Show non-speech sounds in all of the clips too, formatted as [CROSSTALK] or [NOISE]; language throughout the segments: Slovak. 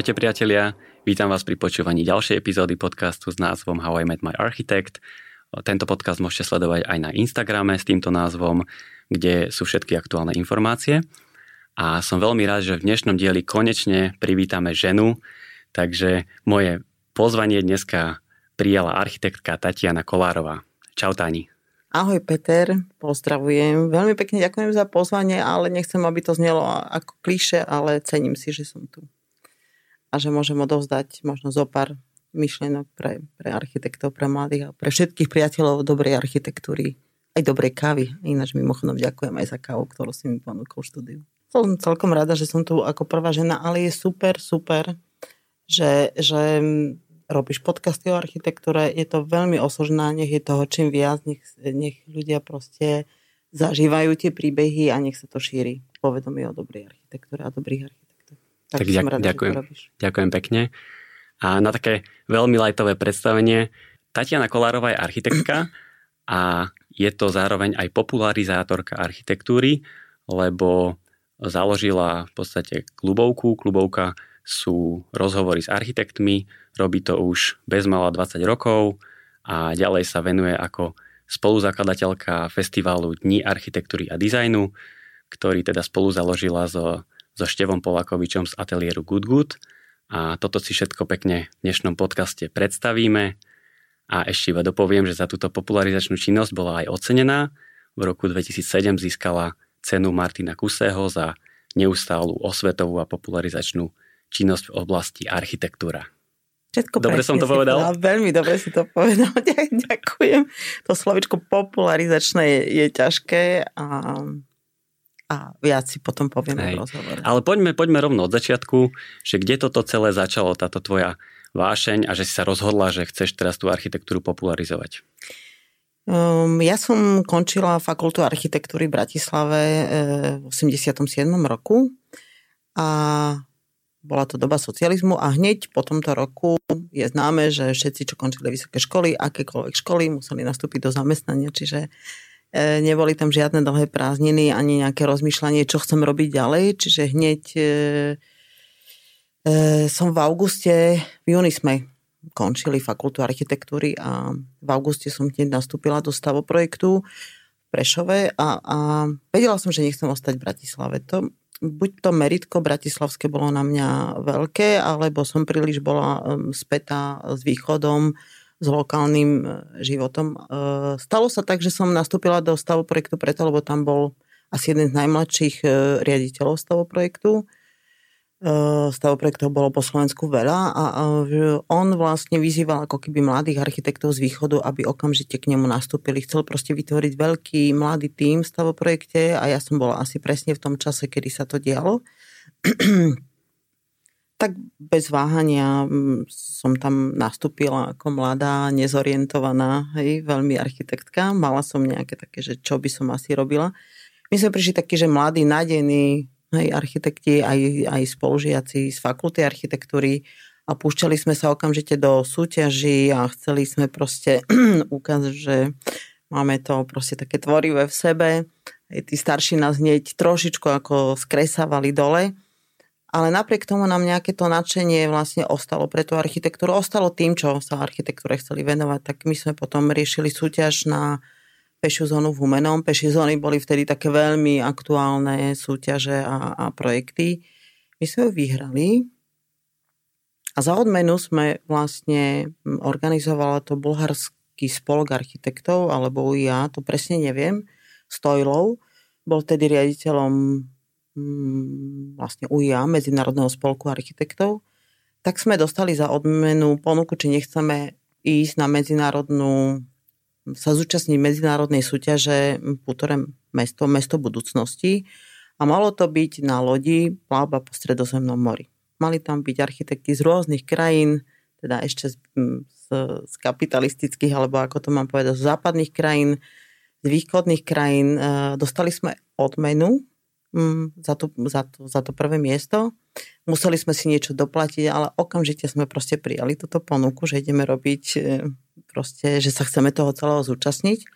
Ahojte priatelia, vítam vás pri počúvaní ďalšej epizódy podcastu s názvom How I Met My Architect. Tento podcast môžete sledovať aj na Instagrame s týmto názvom, kde sú všetky aktuálne informácie. A som veľmi rád, že v dnešnom dieli konečne privítame ženu, takže moje pozvanie dneska prijala architektka Tatiana Kolárová. Čau Tani. Ahoj Peter, pozdravujem. Veľmi pekne ďakujem za pozvanie, ale nechcem, aby to znelo ako kliše, ale cením si, že som tu a že môžem odovzdať možno zo pár myšlienok pre, pre architektov, pre mladých a pre všetkých priateľov dobrej architektúry, aj dobrej kávy. Ináč mimochodom ďakujem aj za kávu, ktorú si mi ponúkol štúdiu. Som celkom rada, že som tu ako prvá žena, ale je super, super, že, že robíš podcasty o architektúre, je to veľmi osožná, nech je toho čím viac, nech, nech ľudia proste zažívajú tie príbehy a nech sa to šíri povedomie o dobrej architektúre a dobrých architektúre. Tak, tak ďak, rada, ďakujem, ďakujem pekne. A na také veľmi lajtové predstavenie, Tatiana Kolárová je architektka a je to zároveň aj popularizátorka architektúry, lebo založila v podstate klubovku. Klubovka sú rozhovory s architektmi, robí to už bezmala 20 rokov a ďalej sa venuje ako spoluzakladateľka festivalu Dní architektúry a dizajnu, ktorý teda spolu založila so so Števom Polakovičom z ateliéru Good Good a toto si všetko pekne v dnešnom podcaste predstavíme a ešte iba dopoviem, že za túto popularizačnú činnosť bola aj ocenená. V roku 2007 získala cenu Martina Kuseho za neustálu osvetovú a popularizačnú činnosť v oblasti architektúra. Všetko dobre som to povedal? Povedal. Veľmi dobre si to povedal. [LAUGHS] Ďakujem. To slovičko popularizačné je, je ťažké a a viac si potom povieme v rozhovore. Ale poďme, poďme rovno od začiatku, že kde toto celé začalo, táto tvoja vášeň a že si sa rozhodla, že chceš teraz tú architektúru popularizovať. Um, ja som končila fakultu architektúry v Bratislave e, v 87. roku a bola to doba socializmu a hneď po tomto roku je známe, že všetci, čo končili vysoké školy, akékoľvek školy, museli nastúpiť do zamestnania, čiže neboli tam žiadne dlhé prázdniny ani nejaké rozmýšľanie, čo chcem robiť ďalej, čiže hneď e, e, som v auguste, v júni sme končili fakultu architektúry a v auguste som hneď nastúpila do stavoprojektu v Prešove a, a vedela som, že nechcem ostať v Bratislave. To, buď to meritko bratislavské bolo na mňa veľké, alebo som príliš bola spätá s východom, s lokálnym e, životom. E, stalo sa tak, že som nastúpila do stavu projektu preto, lebo tam bol asi jeden z najmladších e, riaditeľov stavu projektu. Stavu projektov bolo po Slovensku veľa a on vlastne vyzýval ako keby mladých architektov z východu, aby okamžite k nemu nastúpili. Chcel proste vytvoriť veľký mladý tým v stavoprojekte a ja som bola asi presne v tom čase, kedy sa to dialo tak bez váhania mm, som tam nastúpila ako mladá, nezorientovaná, hej, veľmi architektka. Mala som nejaké také, že čo by som asi robila. My sme prišli takí, že mladí, nádejní hej, architekti, aj, aj spolužiaci z fakulty architektúry a púšťali sme sa okamžite do súťaží a chceli sme proste [CLEARS THROAT] ukázať, že máme to proste také tvorivé v sebe. Hej, tí starší nás hneď trošičku ako skresávali dole ale napriek tomu nám nejaké to nadšenie vlastne ostalo pre tú architektúru. Ostalo tým, čo sa architektúre chceli venovať, tak my sme potom riešili súťaž na pešiu zónu v Humenom. Pešie zóny boli vtedy také veľmi aktuálne súťaže a, a projekty. My sme ju vyhrali a za odmenu sme vlastne organizovala to bulharský spolok architektov, alebo ja, to presne neviem, Stojlov. Bol vtedy riaditeľom vlastne UIA, Medzinárodného spolku architektov, tak sme dostali za odmenu ponuku, či nechceme ísť na medzinárodnú, sa zúčastniť medzinárodnej súťaže Putorem mesto, mesto budúcnosti a malo to byť na lodi plavba po stredozemnom mori. Mali tam byť architekti z rôznych krajín, teda ešte z, z, z kapitalistických, alebo ako to mám povedať, z západných krajín, z východných krajín. E, dostali sme odmenu mm, za, to, za, to, za to prvé miesto. Museli sme si niečo doplatiť, ale okamžite sme proste prijali túto ponuku, že ideme robiť e, proste, že sa chceme toho celého zúčastniť. E,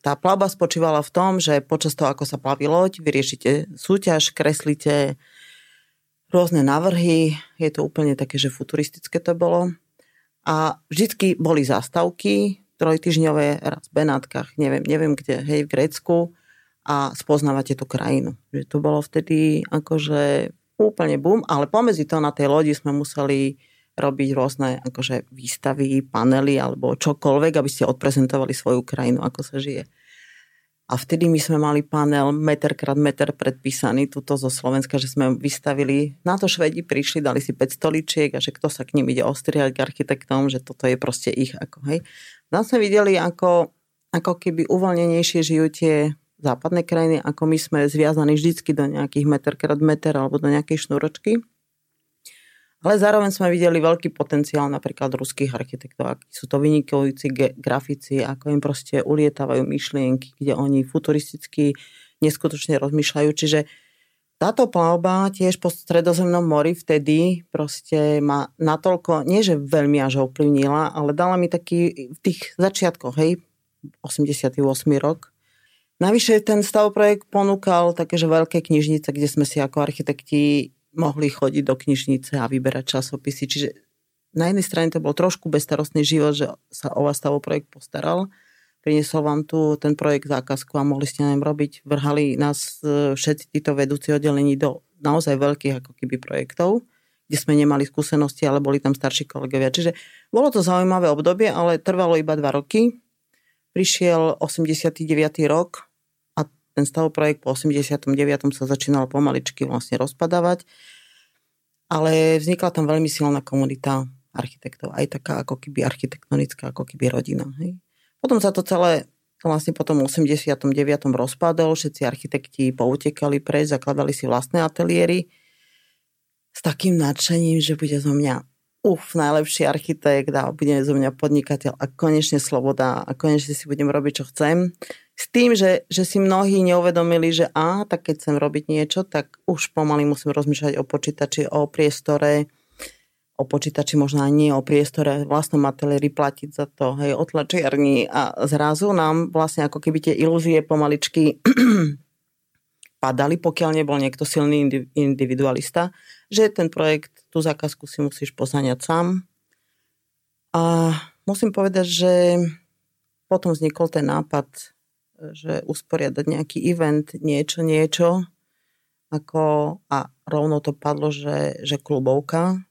tá plavba spočívala v tom, že počas toho, ako sa plaví loď, vyriešite súťaž, kreslíte rôzne návrhy, je to úplne také, že futuristické to bolo. A vždycky boli zástavky, trojtyžňové, raz v Benátkach, neviem, neviem kde, hej, v Grécku a spoznávate tú krajinu. Že to bolo vtedy akože úplne bum, ale pomedzi to na tej lodi sme museli robiť rôzne akože výstavy, panely alebo čokoľvek, aby ste odprezentovali svoju krajinu, ako sa žije. A vtedy my sme mali panel meter krát meter predpísaný tuto zo Slovenska, že sme vystavili. Na to Švedi prišli, dali si 5 stoličiek a že kto sa k ním ide ostriať k architektom, že toto je proste ich. Ako, hej. Tam sme videli, ako, ako keby uvoľnenejšie žijú tie západné krajiny, ako my sme zviazaní vždycky do nejakých meter krát meter alebo do nejakej šnúročky. Ale zároveň sme videli veľký potenciál napríklad ruských architektov, akí sú to vynikujúci grafici, ako im proste ulietávajú myšlienky, kde oni futuristicky neskutočne rozmýšľajú. Čiže táto plavba tiež po stredozemnom mori vtedy proste ma natoľko, nie že veľmi až ovplyvnila, ale dala mi taký v tých začiatkoch, hej, 88. rok. Navyše ten stavoprojekt ponúkal také, že veľké knižnice, kde sme si ako architekti mohli chodiť do knižnice a vyberať časopisy. Čiže na jednej strane to bol trošku bezstarostný život, že sa o vás projekt postaral. Priniesol vám tu ten projekt zákazku a mohli ste na ňom robiť. Vrhali nás e, všetci títo vedúci oddelení do naozaj veľkých ako keby projektov, kde sme nemali skúsenosti, ale boli tam starší kolegovia. Čiže bolo to zaujímavé obdobie, ale trvalo iba dva roky. Prišiel 89. rok, ten projekt po 89. sa začínal pomaličky vlastne rozpadávať, ale vznikla tam veľmi silná komunita architektov, aj taká ako keby architektonická, ako keby rodina. Hej. Potom sa to celé vlastne po tom 89. rozpadol, všetci architekti poutekali preč, zakladali si vlastné ateliéry s takým nadšením, že bude zo mňa uf, najlepší architekt a bude zo mňa podnikateľ a konečne sloboda a konečne si budem robiť, čo chcem. S tým, že, že si mnohí neuvedomili, že a, tak keď chcem robiť niečo, tak už pomaly musím rozmýšľať o počítači, o priestore, o počítači možno aj nie, o priestore, vlastnom ateliéri platiť za to, hej, o tlačiarni a zrazu nám vlastne ako keby tie ilúzie pomaličky [CLEARS THROAT] padali, pokiaľ nebol niekto silný individualista, že ten projekt, tú zákazku si musíš pozaňať sám. A musím povedať, že potom vznikol ten nápad, že usporiadať nejaký event, niečo, niečo, ako, a rovno to padlo, že, že klubovka,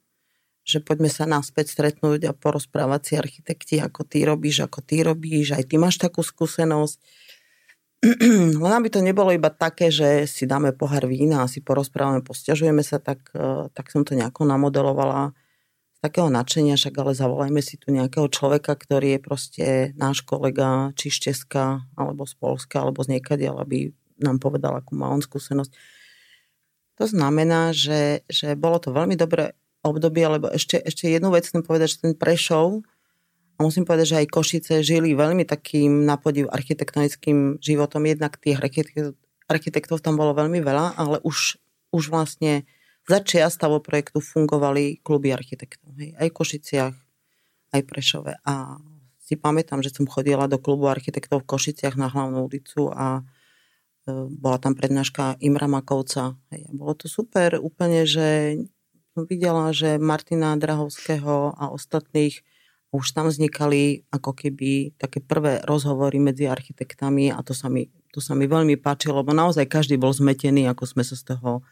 že poďme sa náspäť stretnúť a porozprávať si architekti, ako ty robíš, ako ty robíš, aj ty máš takú skúsenosť [CLEARS THROAT] len aby to nebolo iba také, že si dáme pohár vína a si porozprávame, posťažujeme sa, tak, e, tak som to nejako namodelovala z takého nadšenia, však ale zavolajme si tu nejakého človeka, ktorý je proste náš kolega, či z Česka, alebo z Polska, alebo z niekadia, aby nám povedal, akú má on skúsenosť. To znamená, že, že bolo to veľmi dobré obdobie, lebo ešte, ešte jednu vec chcem povedať, že ten Prešov, a musím povedať, že aj Košice žili veľmi takým napodiv architektonickým životom. Jednak tých architektov, tam bolo veľmi veľa, ale už, už vlastne za stavo projektu fungovali kluby architektov. Hej. Aj v Košiciach, aj Prešove. A si pamätám, že som chodila do klubu architektov v Košiciach na hlavnú ulicu a e, bola tam prednáška Imra Makovca. Hej. Bolo to super úplne, že som videla, že Martina Drahovského a ostatných už tam vznikali ako keby také prvé rozhovory medzi architektami a to sa mi, to sa mi veľmi páčilo, lebo naozaj každý bol zmetený, ako sme sa z toho,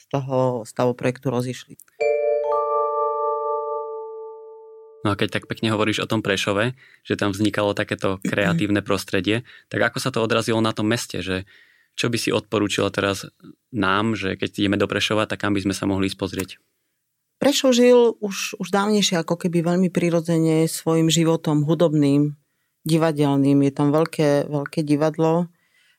z toho stavu projektu rozišli. No a keď tak pekne hovoríš o tom Prešove, že tam vznikalo takéto kreatívne prostredie, tak ako sa to odrazilo na tom meste, že čo by si odporúčila teraz nám, že keď ideme do Prešova, tak kam by sme sa mohli ísť pozrieť? Prešo žil už, už dávnejšie ako keby veľmi prirodzene svojim životom hudobným, divadelným. Je tam veľké, veľké divadlo,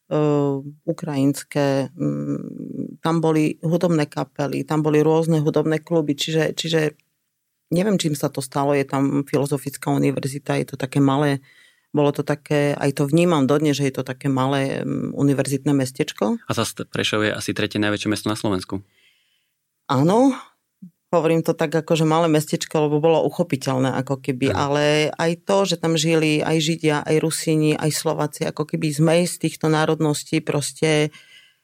uh, ukrajinské, um, tam boli hudobné kapely, tam boli rôzne hudobné kluby, čiže, čiže neviem, čím sa to stalo, je tam Filozofická univerzita, je to také malé, bolo to také, aj to vnímam dodne, že je to také malé um, univerzitné mestečko. A zase Prešov je asi tretie najväčšie mesto na Slovensku. Áno, hovorím to tak ako, že malé mestečko, lebo bolo uchopiteľné ako keby, mm. ale aj to, že tam žili aj Židia, aj Rusini, aj Slováci, ako keby sme z týchto národností proste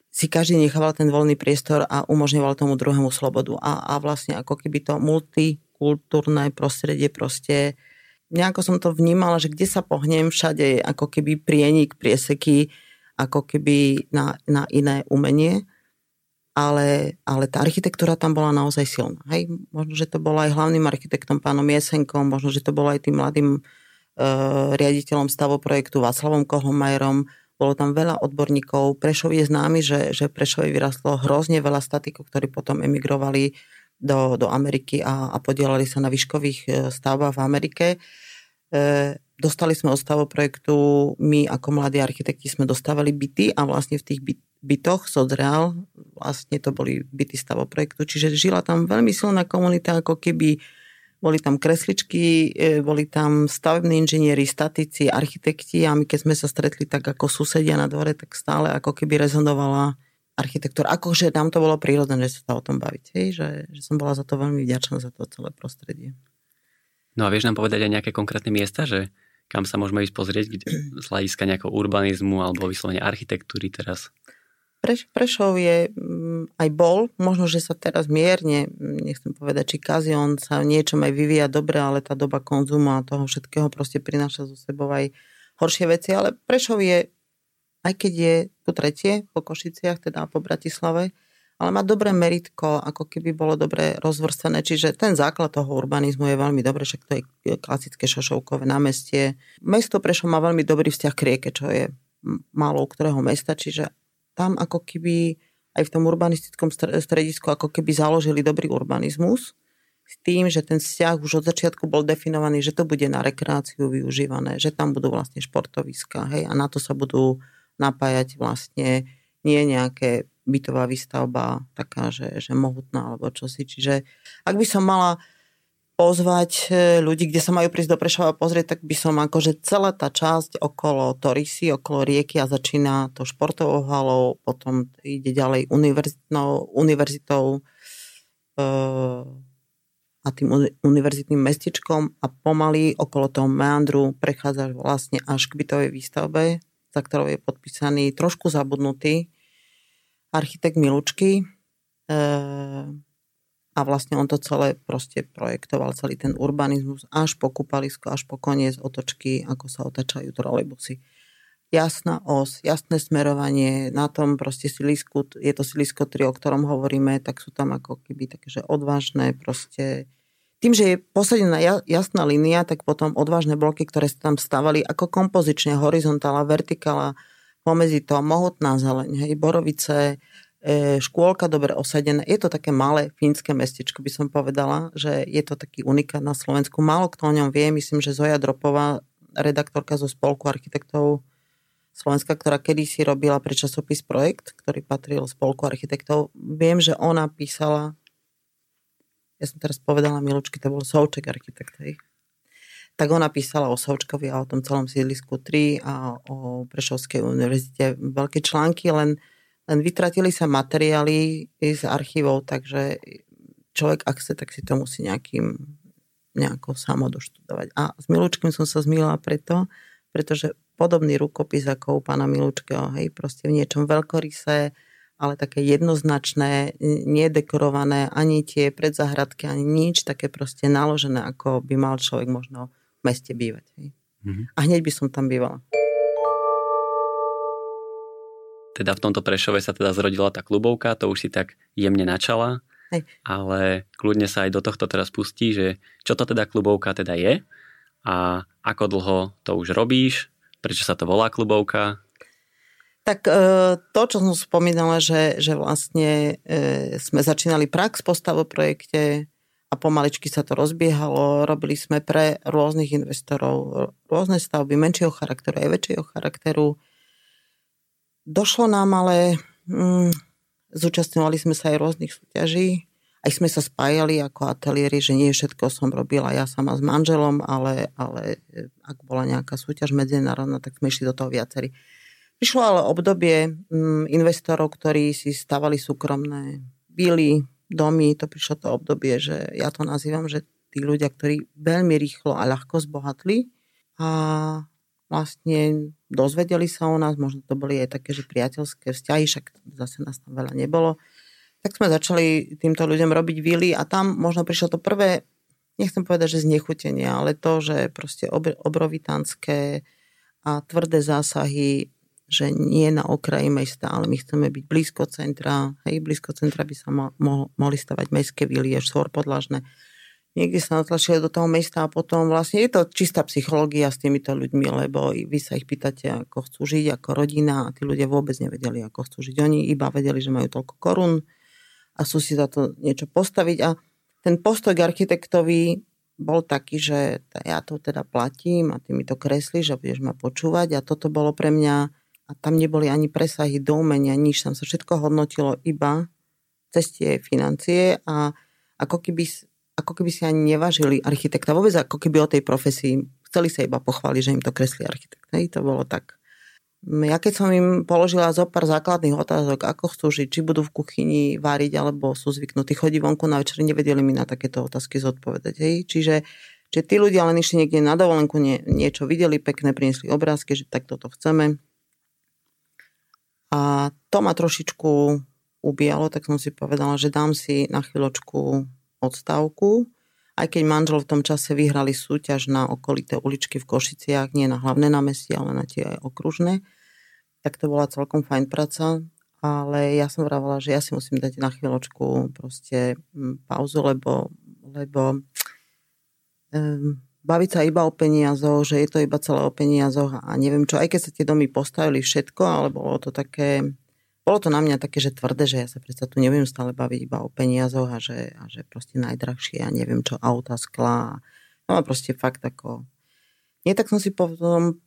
si každý nechával ten voľný priestor a umožňoval tomu druhému slobodu. A, a vlastne ako keby to multikultúrne prostredie proste nejako som to vnímala, že kde sa pohnem, všade je ako keby prienik, prieseky, ako keby na, na iné umenie. Ale, ale tá architektúra tam bola naozaj silná. Hej? Možno, že to bolo aj hlavným architektom pánom Jesenkom, možno, že to bolo aj tým mladým e, riaditeľom stavoprojektu Václavom Kohomajerom, bolo tam veľa odborníkov. Prešov je známy, že, že Prešove vyrastlo hrozne veľa statikov, ktorí potom emigrovali do, do Ameriky a, a podielali sa na výškových e, stavbách v Amerike. E, dostali sme od stavoprojektu, my ako mladí architekti sme dostávali byty a vlastne v tých byt, bytoch Sodreal, vlastne to boli byty stavoprojektu, čiže žila tam veľmi silná komunita, ako keby boli tam kresličky, e, boli tam stavební inžinieri, statici, architekti a my keď sme sa stretli tak ako susedia na dvore, tak stále ako keby rezonovala architektúra. Akože nám to bolo prírodzené, že sa o tom baviť. Hej? Že, že som bola za to veľmi vďačná za to celé prostredie. No a vieš nám povedať aj nejaké konkrétne miesta, že kam sa môžeme ísť pozrieť kde, z hľadiska nejakého urbanizmu alebo vyslovene architektúry teraz? Preš, Prešov je mm, aj bol, možno, že sa teraz mierne, nechcem povedať, či kazí, on sa niečom aj vyvíja dobre, ale tá doba konzumu a toho všetkého proste prináša zo sebou aj horšie veci, ale Prešov je, aj keď je po tretie, po Košiciach, teda po Bratislave, ale má dobré meritko, ako keby bolo dobre rozvrstené, čiže ten základ toho urbanizmu je veľmi dobré, však to je klasické šošovkové námestie. Mesto Prešov má veľmi dobrý vzťah k rieke, čo je málo ktorého mesta, čiže tam ako keby aj v tom urbanistickom stredisku ako keby založili dobrý urbanizmus s tým, že ten vzťah už od začiatku bol definovaný, že to bude na rekreáciu využívané, že tam budú vlastne športoviska, hej, a na to sa budú napájať vlastne nie nejaké bytová výstavba taká, že, že mohutná alebo čosi. Čiže ak by som mala pozvať e, ľudí, kde sa majú prísť do Prešova pozrieť, tak by som akože celá tá časť okolo Torisy, okolo rieky a začína to športovou halou, potom ide ďalej univerzitou, univerzitou e, a tým univerzitným mestečkom a pomaly okolo toho meandru prechádzaš vlastne až k bytovej výstavbe, za ktorou je podpísaný trošku zabudnutý architekt Milučky. E, a vlastne on to celé proste projektoval, celý ten urbanizmus až po kúpalisko, až po koniec otočky, ako sa otačajú trolejbusy. Jasná os, jasné smerovanie, na tom proste silisku, je to silisko 3, o ktorom hovoríme, tak sú tam ako keby také, že odvážne proste tým, že je posadená jasná línia, tak potom odvážne bloky, ktoré sa tam stavali ako kompozične, horizontála, vertikála, pomedzi to mohutná zeleň, hej, borovice, škôlka dobre osadené. Je to také malé fínske mestečko, by som povedala, že je to taký unikát na Slovensku. Málo kto o ňom vie, myslím, že Zoja Dropová, redaktorka zo Spolku architektov Slovenska, ktorá kedysi robila pre časopis Projekt, ktorý patril Spolku architektov. Viem, že ona písala, ja som teraz povedala Milučky, to bol Souček architekt, hej. Tak ona písala o Součkovi a o tom celom sídlisku 3 a o Prešovskej univerzite veľké články, len len vytratili sa materiály z archívov, takže človek, ak chce, tak si to musí nejakým nejako samo doštudovať. A s Milučkým som sa zmila preto, pretože podobný rukopis ako u pána Milučkého, hej, proste v niečom veľkoryse, ale také jednoznačné, nedekorované, ani tie predzahradky, ani nič také proste naložené, ako by mal človek možno v meste bývať. Hej. Mm-hmm. A hneď by som tam bývala teda v tomto Prešove sa teda zrodila tá klubovka, to už si tak jemne načala, Hej. ale kľudne sa aj do tohto teraz pustí, že čo to teda klubovka teda je a ako dlho to už robíš, prečo sa to volá klubovka? Tak e, to, čo som spomínala, že, že vlastne e, sme začínali prax po stavoprojekte a pomaličky sa to rozbiehalo. Robili sme pre rôznych investorov rôzne stavby menšieho charakteru aj väčšieho charakteru. Došlo nám ale, mm, zúčastňovali sme sa aj rôznych súťaží, aj sme sa spájali ako ateliéri, že nie všetko som robila ja sama s manželom, ale, ale e, ak bola nejaká súťaž medzinárodná, tak sme išli do toho viacerí. Prišlo ale obdobie mm, investorov, ktorí si stavali súkromné bily, domy, to prišlo to obdobie, že ja to nazývam, že tí ľudia, ktorí veľmi rýchlo a ľahko zbohatli a vlastne dozvedeli sa o nás, možno to boli aj také, že priateľské vzťahy, však zase nás tam veľa nebolo. Tak sme začali týmto ľuďom robiť vily a tam možno prišlo to prvé, nechcem povedať, že znechutenie, ale to, že proste obrovitánske a tvrdé zásahy, že nie na okraji mesta, ale my chceme byť blízko centra. Hej, blízko centra by sa mo- mo- mohli stavať mestské vily, až podlažné niekde sa natlačili do toho mesta a potom vlastne je to čistá psychológia s týmito ľuďmi, lebo vy sa ich pýtate, ako chcú žiť, ako rodina a tí ľudia vôbec nevedeli, ako chcú žiť. Oni iba vedeli, že majú toľko korún a sú si za to niečo postaviť. A ten postoj k architektovi bol taký, že ja to teda platím a ty mi to kreslíš a budeš ma počúvať. A toto bolo pre mňa a tam neboli ani presahy do umenia, nič, tam sa všetko hodnotilo iba cez tie financie a ako keby ako keby si ani nevážili architekta, vôbec ako keby o tej profesii. Chceli sa iba pochváliť, že im to kreslí architekt. Hej, to bolo tak. Ja keď som im položila zo pár základných otázok, ako chcú žiť, či budú v kuchyni váriť, alebo sú zvyknutí chodiť vonku na večer, nevedeli mi na takéto otázky zodpovedať. Hej. Čiže, že tí ľudia len išli niekde na dovolenku, nie, niečo videli pekné, priniesli obrázky, že tak toto chceme. A to ma trošičku ubíjalo, tak som si povedala, že dám si na chvíľočku odstávku, aj keď manžel v tom čase vyhrali súťaž na okolité uličky v Košiciach, nie na hlavné námestie, ale na tie aj okružné, tak to bola celkom fajn práca, ale ja som vravela, že ja si musím dať na chvíľočku proste mm, pauzu, lebo, lebo um, baviť sa iba o peniazoch, že je to iba celé o peniazoch a neviem čo, aj keď sa tie domy postavili všetko, ale bolo to také bolo to na mňa také, že tvrdé, že ja sa predsa tu neviem stále baviť iba o peniazoch a že, a že proste najdrahšie a neviem čo, auta, skla. No a proste fakt ako... Nie, tak som si potom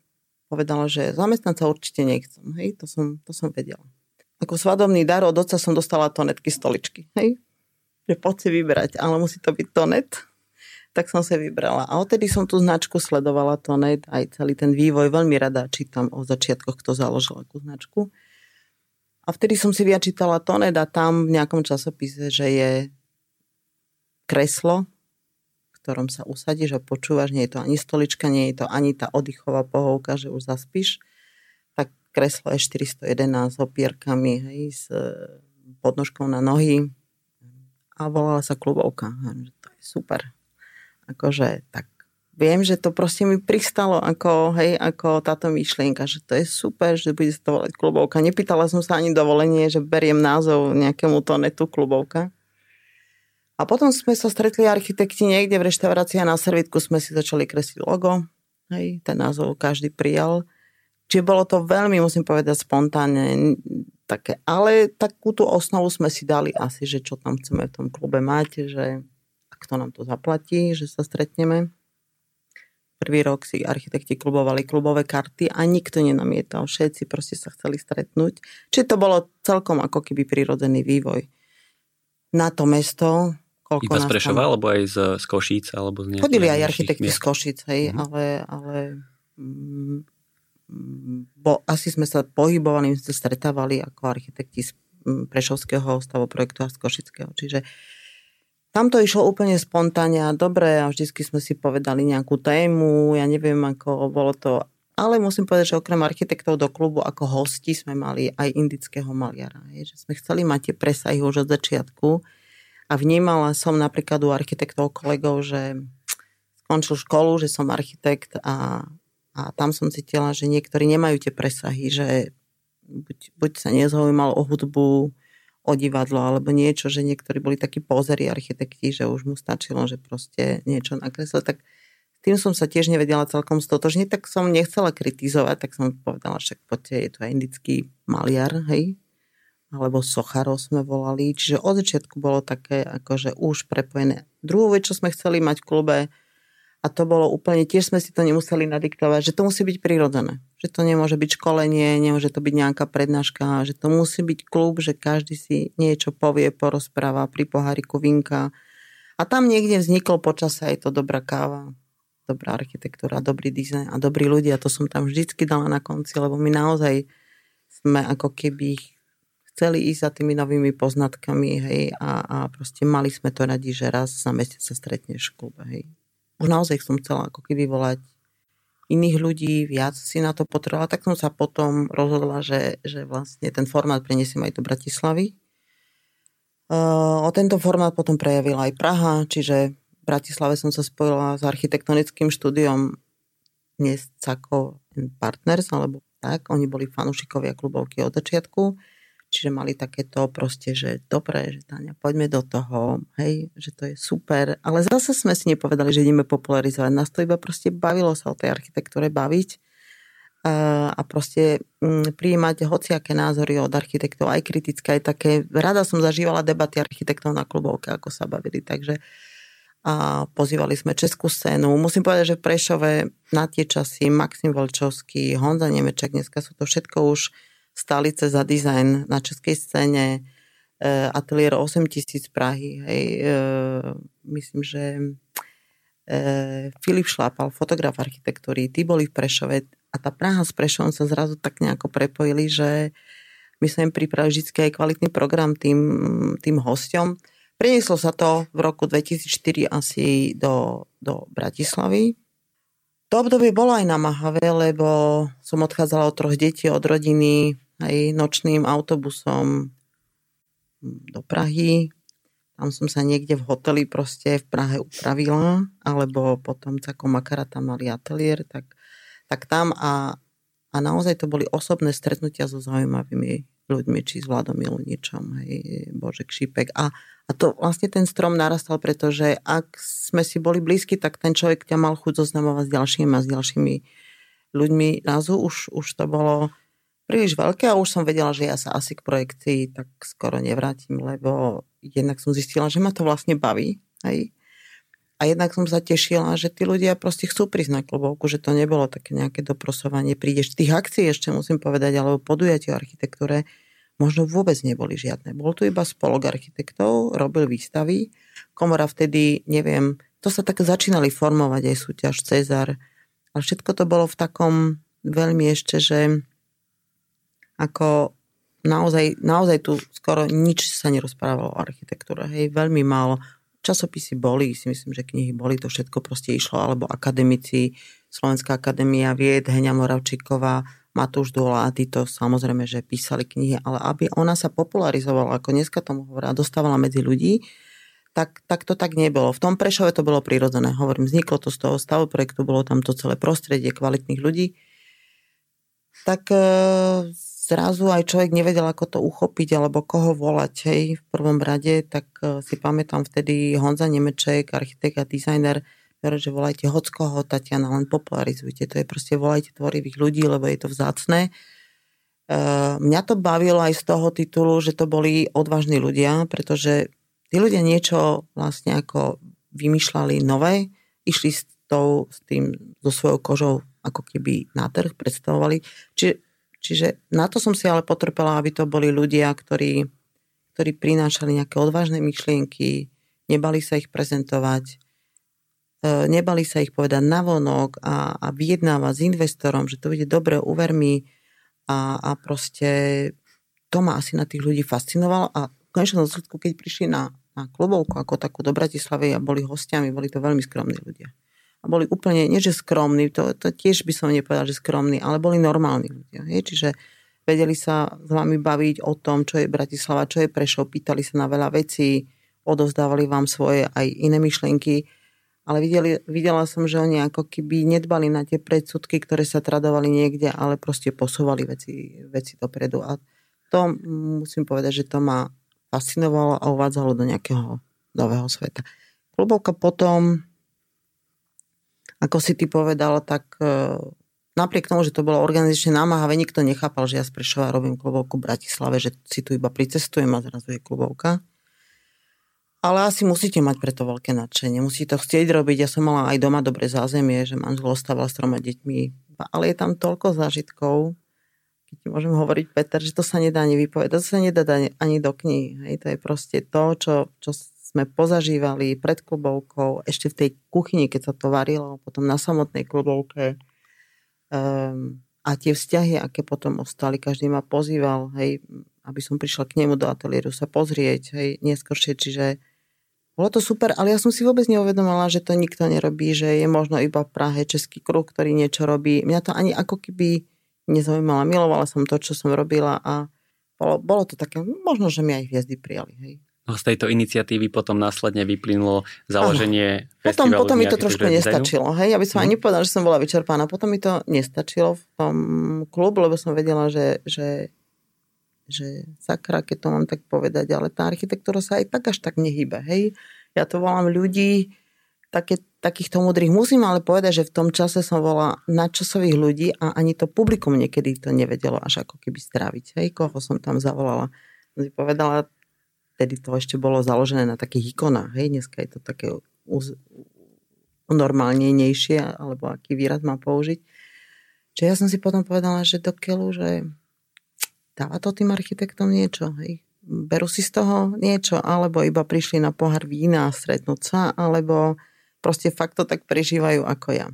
povedala, že zamestnanca určite nechcem. Hej, to som, to som vedela. Ako svadobný dar od otca som dostala tonetky stoličky. Hej, že poď si vybrať, ale musí to byť tonet. Tak som sa vybrala. A odtedy som tú značku sledovala tonet, aj celý ten vývoj. Veľmi rada čítam o začiatkoch, kto založil akú značku. A vtedy som si vyčítala Tonet a tam v nejakom časopise, že je kreslo, v ktorom sa usadíš a počúvaš, nie je to ani stolička, nie je to ani tá oddychová pohovka, že už zaspíš. Tak kreslo je 411 s opierkami, hej, s e, podnožkou na nohy a volala sa klubovka. To je super. Akože tak viem, že to proste mi pristalo ako, hej, ako táto myšlienka, že to je super, že bude sa to volať klubovka. Nepýtala som sa ani dovolenie, že beriem názov nejakému tonetu klubovka. A potom sme sa stretli architekti niekde v reštaurácii a na servitku sme si začali kresliť logo. Hej, ten názov každý prijal. Čiže bolo to veľmi, musím povedať, spontánne také. Ale takú tú osnovu sme si dali asi, že čo tam chceme v tom klube mať, že kto nám to zaplatí, že sa stretneme. Prvý rok si architekti klubovali klubové karty a nikto nenamietal. Všetci proste sa chceli stretnúť. Čiže to bolo celkom ako keby prirodzený vývoj. Na to mesto, koľko Iba z Prešova, tam... alebo aj z, z Košíc? Alebo z Chodili aj architekti miest. z Košíc, hej, mm-hmm. ale, ale mm, bo asi sme sa pohybovali, sme sa stretávali ako architekti z mm, Prešovského stavoprojektu a z Košického. Čiže tam to išlo úplne spontánne a dobre a vždycky sme si povedali nejakú tému, ja neviem, ako bolo to ale musím povedať, že okrem architektov do klubu ako hosti sme mali aj indického maliara. Je, že sme chceli mať tie presahy už od začiatku a vnímala som napríklad u architektov kolegov, že skončil školu, že som architekt a, a tam som cítila, že niektorí nemajú tie presahy, že buď, buď sa nezaujímal o hudbu, o divadlo alebo niečo, že niektorí boli takí pozerí architekti, že už mu stačilo, že proste niečo nakreslil, tak tým som sa tiež nevedela celkom stotožniť, tak som nechcela kritizovať, tak som povedala, že poďte, je to aj indický maliar, hej, alebo sochárov sme volali, čiže od začiatku bolo také akože už prepojené. Druhú vec, čo sme chceli mať v klube, a to bolo úplne, tiež sme si to nemuseli nadiktovať, že to musí byť prirodzené. Že to nemôže byť školenie, nemôže to byť nejaká prednáška, že to musí byť klub, že každý si niečo povie, porozpráva pri poháriku vinka. A tam niekde vzniklo počase aj to dobrá káva, dobrá architektúra, dobrý dizajn a dobrí ľudia. To som tam vždycky dala na konci, lebo my naozaj sme ako keby chceli ísť za tými novými poznatkami, hej, a, a proste mali sme to radi, že raz za mesiac sa stretneš v klube, hej už naozaj som chcela ako keby volať iných ľudí, viac si na to potrebovala, tak som sa potom rozhodla, že, že vlastne ten formát preniesiem aj do Bratislavy. O tento formát potom prejavila aj Praha, čiže v Bratislave som sa spojila s architektonickým štúdiom dnes Cako Partners, alebo tak. Oni boli fanúšikovia klubovky od začiatku. Čiže mali takéto proste, že dobre, že Tania, poďme do toho, hej, že to je super. Ale zase sme si nepovedali, že ideme popularizovať. Nás to iba proste bavilo sa o tej architektúre baviť a proste mm, prijímať hociaké názory od architektov, aj kritické, aj také. Rada som zažívala debaty architektov na klubovke, ako sa bavili, takže a pozývali sme českú scénu. Musím povedať, že v Prešove na tie časy Maxim Volčovský, Honza Nemeček, dneska sú to všetko už stalice za dizajn na českej scéne, e, ateliér 8000 Prahy, hej, e, myslím, že e, Filip Šlápal, fotograf architektúry, tí boli v Prešove a tá Praha s Prešovom sa zrazu tak nejako prepojili, že my sme im pripravili vždy aj kvalitný program tým, tým hostom. Prenieslo sa to v roku 2004 asi do, do Bratislavy. To obdobie bolo aj namáhavé, lebo som odchádzala od troch detí, od rodiny, aj nočným autobusom do Prahy. Tam som sa niekde v hoteli proste v Prahe upravila, alebo potom takom Makara tam mali ateliér, tak, tak tam a, a naozaj to boli osobné stretnutia so zaujímavými ľuďmi, či s Vladom Miluničom, hej, Božek Šípek. A, a to vlastne ten strom narastal, pretože ak sme si boli blízki, tak ten človek ťa mal chuť zoznamovať s ďalšími a s ďalšími ľuďmi. Nazu už, už to bolo príliš veľké a už som vedela, že ja sa asi k projekcii tak skoro nevrátim, lebo jednak som zistila, že ma to vlastne baví. Hej. A jednak som sa tešila, že tí ľudia proste chcú prísť na klubovku, že to nebolo také nejaké doprosovanie. Prídeš tých akcií ešte musím povedať, alebo podujatie o architektúre možno vôbec neboli žiadne. Bol tu iba spolok architektov, robil výstavy. Komora vtedy, neviem, to sa tak začínali formovať aj súťaž Cezar. Ale všetko to bolo v takom veľmi ešte, že ako naozaj, naozaj tu skoro nič sa nerozprávalo o architektúre. Hej, veľmi málo časopisy boli, si myslím, že knihy boli, to všetko proste išlo, alebo akademici, Slovenská akadémia vied, Heňa Moravčíková, Matúš Dôla a títo samozrejme, že písali knihy, ale aby ona sa popularizovala, ako dneska tomu hovorí, a dostávala medzi ľudí, tak, tak to tak nebolo. V tom Prešove to bolo prirodzené. Hovorím, vzniklo to z toho stavu projektu, bolo tam to celé prostredie kvalitných ľudí. Tak e, zrazu aj človek nevedel, ako to uchopiť alebo koho volať. Hej, v prvom rade, tak e, si pamätám vtedy Honza Nemeček, architekt a dizajner, že volajte hockoho, Tatiana, len popularizujte. To je proste volajte tvorivých ľudí, lebo je to vzácne. E, mňa to bavilo aj z toho titulu, že to boli odvážni ľudia, pretože tí ľudia niečo vlastne ako vymýšľali nové, išli s, tou, s tým, so svojou kožou ako keby na trh, predstavovali. Čiže Čiže na to som si ale potrpela, aby to boli ľudia, ktorí, ktorí prinášali nejaké odvážne myšlienky, nebali sa ich prezentovať, nebali sa ich povedať navonok a, a vyjednávať s investorom, že to bude dobre, uver mi. A, a proste to ma asi na tých ľudí fascinovalo a v konečnom dôsledku, keď prišli na, na klubovku ako takú do Bratislavy a boli hostiami, boli to veľmi skromní ľudia a boli úplne, nie že skromní, to, to tiež by som nepovedal, že skromní, ale boli normálni ľudia. Je? Čiže vedeli sa s vami baviť o tom, čo je Bratislava, čo je Prešov, pýtali sa na veľa vecí, odovzdávali vám svoje aj iné myšlienky, ale videli, videla som, že oni ako keby nedbali na tie predsudky, ktoré sa tradovali niekde, ale proste posúvali veci, veci dopredu. A to musím povedať, že to ma fascinovalo a uvádzalo do nejakého nového sveta. Klubovka potom ako si ty povedal, tak e, napriek tomu, že to bolo organizačne námahavé, nikto nechápal, že ja z Prešova robím klubovku v Bratislave, že si tu iba pricestujem a zrazu je klubovka. Ale asi musíte mať preto veľké nadšenie. Musí to chcieť robiť. Ja som mala aj doma dobre zázemie, že manžel ostával s troma deťmi. Ale je tam toľko zážitkov, keď ti môžem hovoriť, Peter, že to sa nedá ani vypovedať. To sa nedá ani do kníh. Hej, to je proste to, čo, čo sme pozažívali pred klubovkou, ešte v tej kuchyni, keď sa to varilo, potom na samotnej klubovke. Um, a tie vzťahy, aké potom ostali, každý ma pozýval, hej, aby som prišla k nemu do ateliéru sa pozrieť, hej, neskôršie, čiže bolo to super, ale ja som si vôbec neuvedomala, že to nikto nerobí, že je možno iba v Prahe český kruh, ktorý niečo robí. Mňa to ani ako keby nezaujímala. Milovala som to, čo som robila a bolo, bolo to také, možno, že mi aj hviezdy prijali. Hej. No z tejto iniciatívy potom následne vyplynulo založenie ano. Potom, potom mi to trošku nestačilo. Hej? Ja by som hmm. ani nepovedala, že som bola vyčerpaná. Potom mi to nestačilo v tom klubu, lebo som vedela, že, že, že sakra, keď to mám tak povedať, ale tá architektúra sa aj tak až tak nehybe. Hej? Ja to volám ľudí, také, takýchto múdrych. Musím ale povedať, že v tom čase som volala nadčasových ľudí a ani to publikum niekedy to nevedelo až ako keby stráviť. Hej? Koho som tam zavolala? Som si povedala, vtedy to ešte bolo založené na takých ikonách. Hej, dneska je to také uz, normálnejšie, alebo aký výraz má použiť. Čiže ja som si potom povedala, že do keľu, že dáva to tým architektom niečo. Hej. Berú si z toho niečo, alebo iba prišli na pohár vína a stretnúť sa, alebo proste fakt to tak prežívajú ako ja.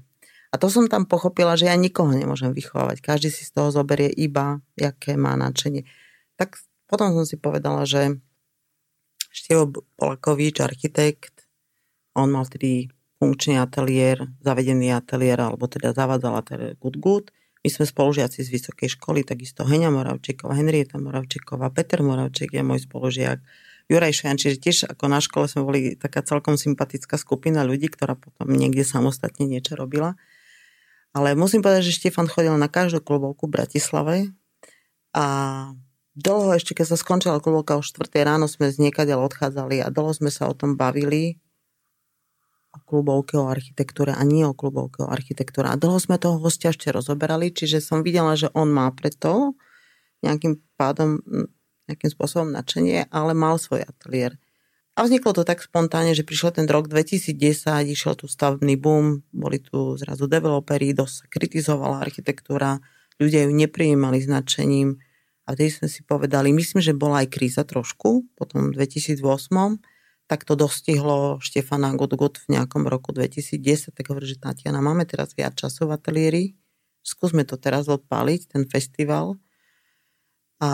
A to som tam pochopila, že ja nikoho nemôžem vychovávať. Každý si z toho zoberie iba, aké má nadšenie. Tak potom som si povedala, že Števo Polakovič, architekt, on mal vtedy funkčný ateliér, zavedený ateliér, alebo teda zavádzal ateliér Good Good. My sme spolužiaci z vysokej školy, takisto Heňa Moravčíková, Henrieta Moravčíková, Peter Moravčík je môj spolužiak, Juraj Šajan, čiže tiež ako na škole sme boli taká celkom sympatická skupina ľudí, ktorá potom niekde samostatne niečo robila. Ale musím povedať, že Štefan chodil na každú klubovku v Bratislave a dlho ešte, keď sa skončila klubovka o 4 ráno, sme z niekadeľ odchádzali a dlho sme sa o tom bavili o klubovke, o architektúre a nie o klubovke, o architektúre. A dlho sme toho hostia ešte rozoberali, čiže som videla, že on má preto nejakým pádom, nejakým spôsobom nadšenie, ale mal svoj ateliér. A vzniklo to tak spontánne, že prišiel ten rok 2010, išiel tu stavebný boom, boli tu zrazu developeri, dosť sa kritizovala architektúra, ľudia ju neprijímali značením, a vtedy sme si povedali, myslím, že bola aj kríza trošku, potom v 2008, tak to dostihlo Štefana Godgot v nejakom roku 2010, tak hovorí, že Tatiana, máme teraz viac času v ateliéri, skúsme to teraz odpáliť, ten festival a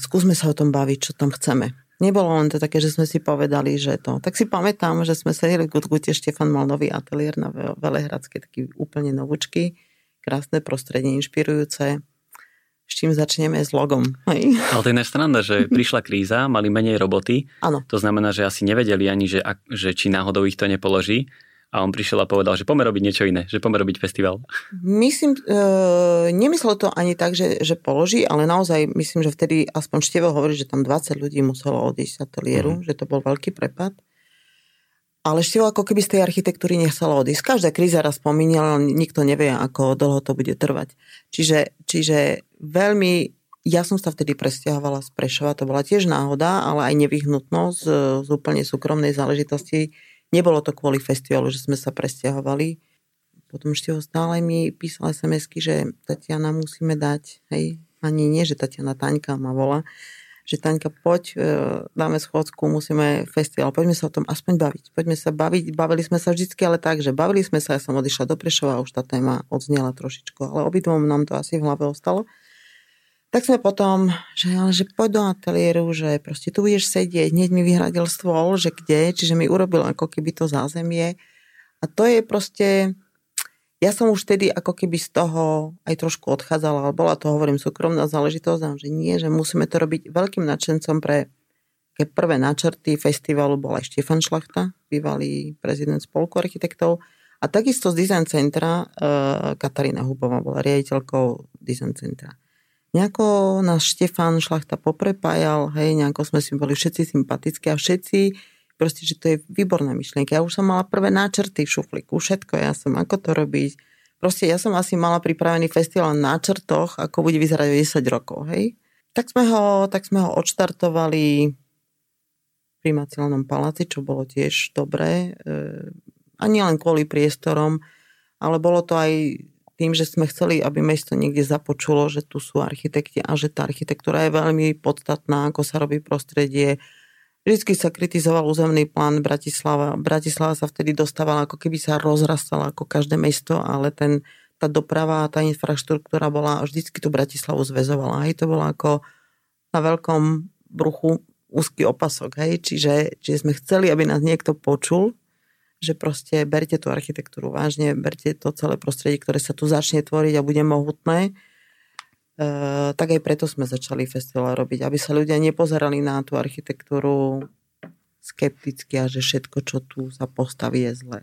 skúsme sa o tom baviť, čo tam chceme. Nebolo len to také, že sme si povedali, že to. Tak si pamätám, že sme sedeli v Gutgute, Štefan mal nový ateliér na Velehradskej, taký úplne novúčky, krásne prostredie, inšpirujúce s čím začneme s logom. Hej. Ale to je strana, že [LAUGHS] prišla kríza, mali menej roboty. Áno. To znamená, že asi nevedeli ani, že, že či náhodou ich to nepoloží. A on prišiel a povedal, že poďme robiť niečo iné, že poďme robiť festival. Myslím, e, nemyslel to ani tak, že, že položí, ale naozaj myslím, že vtedy aspoň Števo hovorí, že tam 20 ľudí muselo odísť z ateliéru, mm. že to bol veľký prepad. Ale ešte ako keby z tej architektúry nechcelo odísť. Každá kríza raz spomínala, nikto nevie, ako dlho to bude trvať. Čiže, čiže veľmi, ja som sa vtedy presťahovala z Prešova, to bola tiež náhoda, ale aj nevyhnutnosť z, z úplne súkromnej záležitosti. Nebolo to kvôli festivalu, že sme sa presťahovali. Potom ešte ho stále mi písala sms že Tatiana musíme dať, hej, ani nie, že Tatiana Taňka ma volá, že Taňka, poď, e, dáme schôdzku, musíme festival, poďme sa o tom aspoň baviť. Poďme sa baviť, bavili sme sa vždycky, ale tak, že bavili sme sa, ja som odišla do Prešova, už tá téma odznela trošičku, ale obidvom nám to asi v hlave ostalo. Tak sme potom, že, ale že poď do ateliéru, že proste tu budeš sedieť, hneď mi vyhradil stôl, že kde, čiže mi urobil ako keby to zázemie. A to je proste, ja som už vtedy ako keby z toho aj trošku odchádzala, ale bola to, hovorím, súkromná záležitosť, a že nie, že musíme to robiť veľkým nadšencom pre keď prvé načrty festivalu bol aj Štefan Šlachta, bývalý prezident spolku architektov. A takisto z design centra e, Katarína Hubová bola riaditeľkou design centra. Nejako nás Štefan Šlachta poprepájal, hej, nejako sme si boli všetci sympatickí a všetci proste, že to je výborná myšlienka. Ja už som mala prvé náčrty v šufliku, všetko, ja som, ako to robiť. Proste ja som asi mala pripravený festival na náčrtoch, ako bude vyzerať o 10 rokov, hej. Tak sme ho, tak sme ho odštartovali v primaciálnom paláci, čo bolo tiež dobré. E, a nie len kvôli priestorom, ale bolo to aj tým, že sme chceli, aby mesto niekde započulo, že tu sú architekti a že tá architektúra je veľmi podstatná, ako sa robí prostredie, Vždycky sa kritizoval územný plán Bratislava. Bratislava sa vtedy dostávala, ako keby sa rozrastala ako každé mesto, ale ten, tá doprava tá infraštruktúra bola, vždycky tú Bratislavu zväzovala. Aj to bolo ako na veľkom bruchu úzky opasok, hej, čiže, čiže sme chceli, aby nás niekto počul, že proste berte tú architektúru vážne, berte to celé prostredie, ktoré sa tu začne tvoriť a bude mohutné. E, tak aj preto sme začali festival robiť, aby sa ľudia nepozerali na tú architektúru skepticky a že všetko, čo tu sa postaví, je zlé.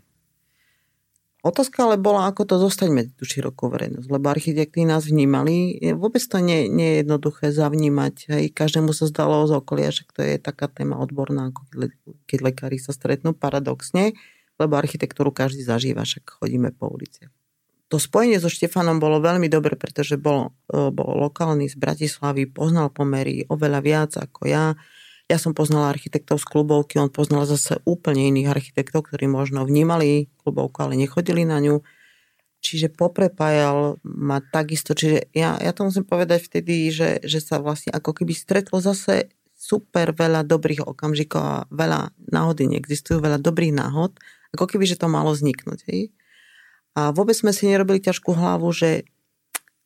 Otázka ale bola, ako to zostať medzi tú širokú verejnosť, lebo architekti nás vnímali. Vôbec to nie, nie je jednoduché zavnímať. Hej. Každému sa zdalo z okolia, že to je taká téma odborná, ako keď, keď lekári sa stretnú paradoxne, lebo architektúru každý zažíva, však chodíme po uliciach. To spojenie so Štefanom bolo veľmi dobre, pretože bol, e, bol lokálny z Bratislavy, poznal pomery oveľa viac ako ja ja som poznala architektov z klubovky, on poznal zase úplne iných architektov, ktorí možno vnímali klubovku, ale nechodili na ňu. Čiže poprepájal ma takisto. Čiže ja, ja to musím povedať vtedy, že, že sa vlastne ako keby stretlo zase super veľa dobrých okamžikov a veľa náhody neexistujú, veľa dobrých náhod, ako keby, že to malo vzniknúť. Hej? A vôbec sme si nerobili ťažkú hlavu, že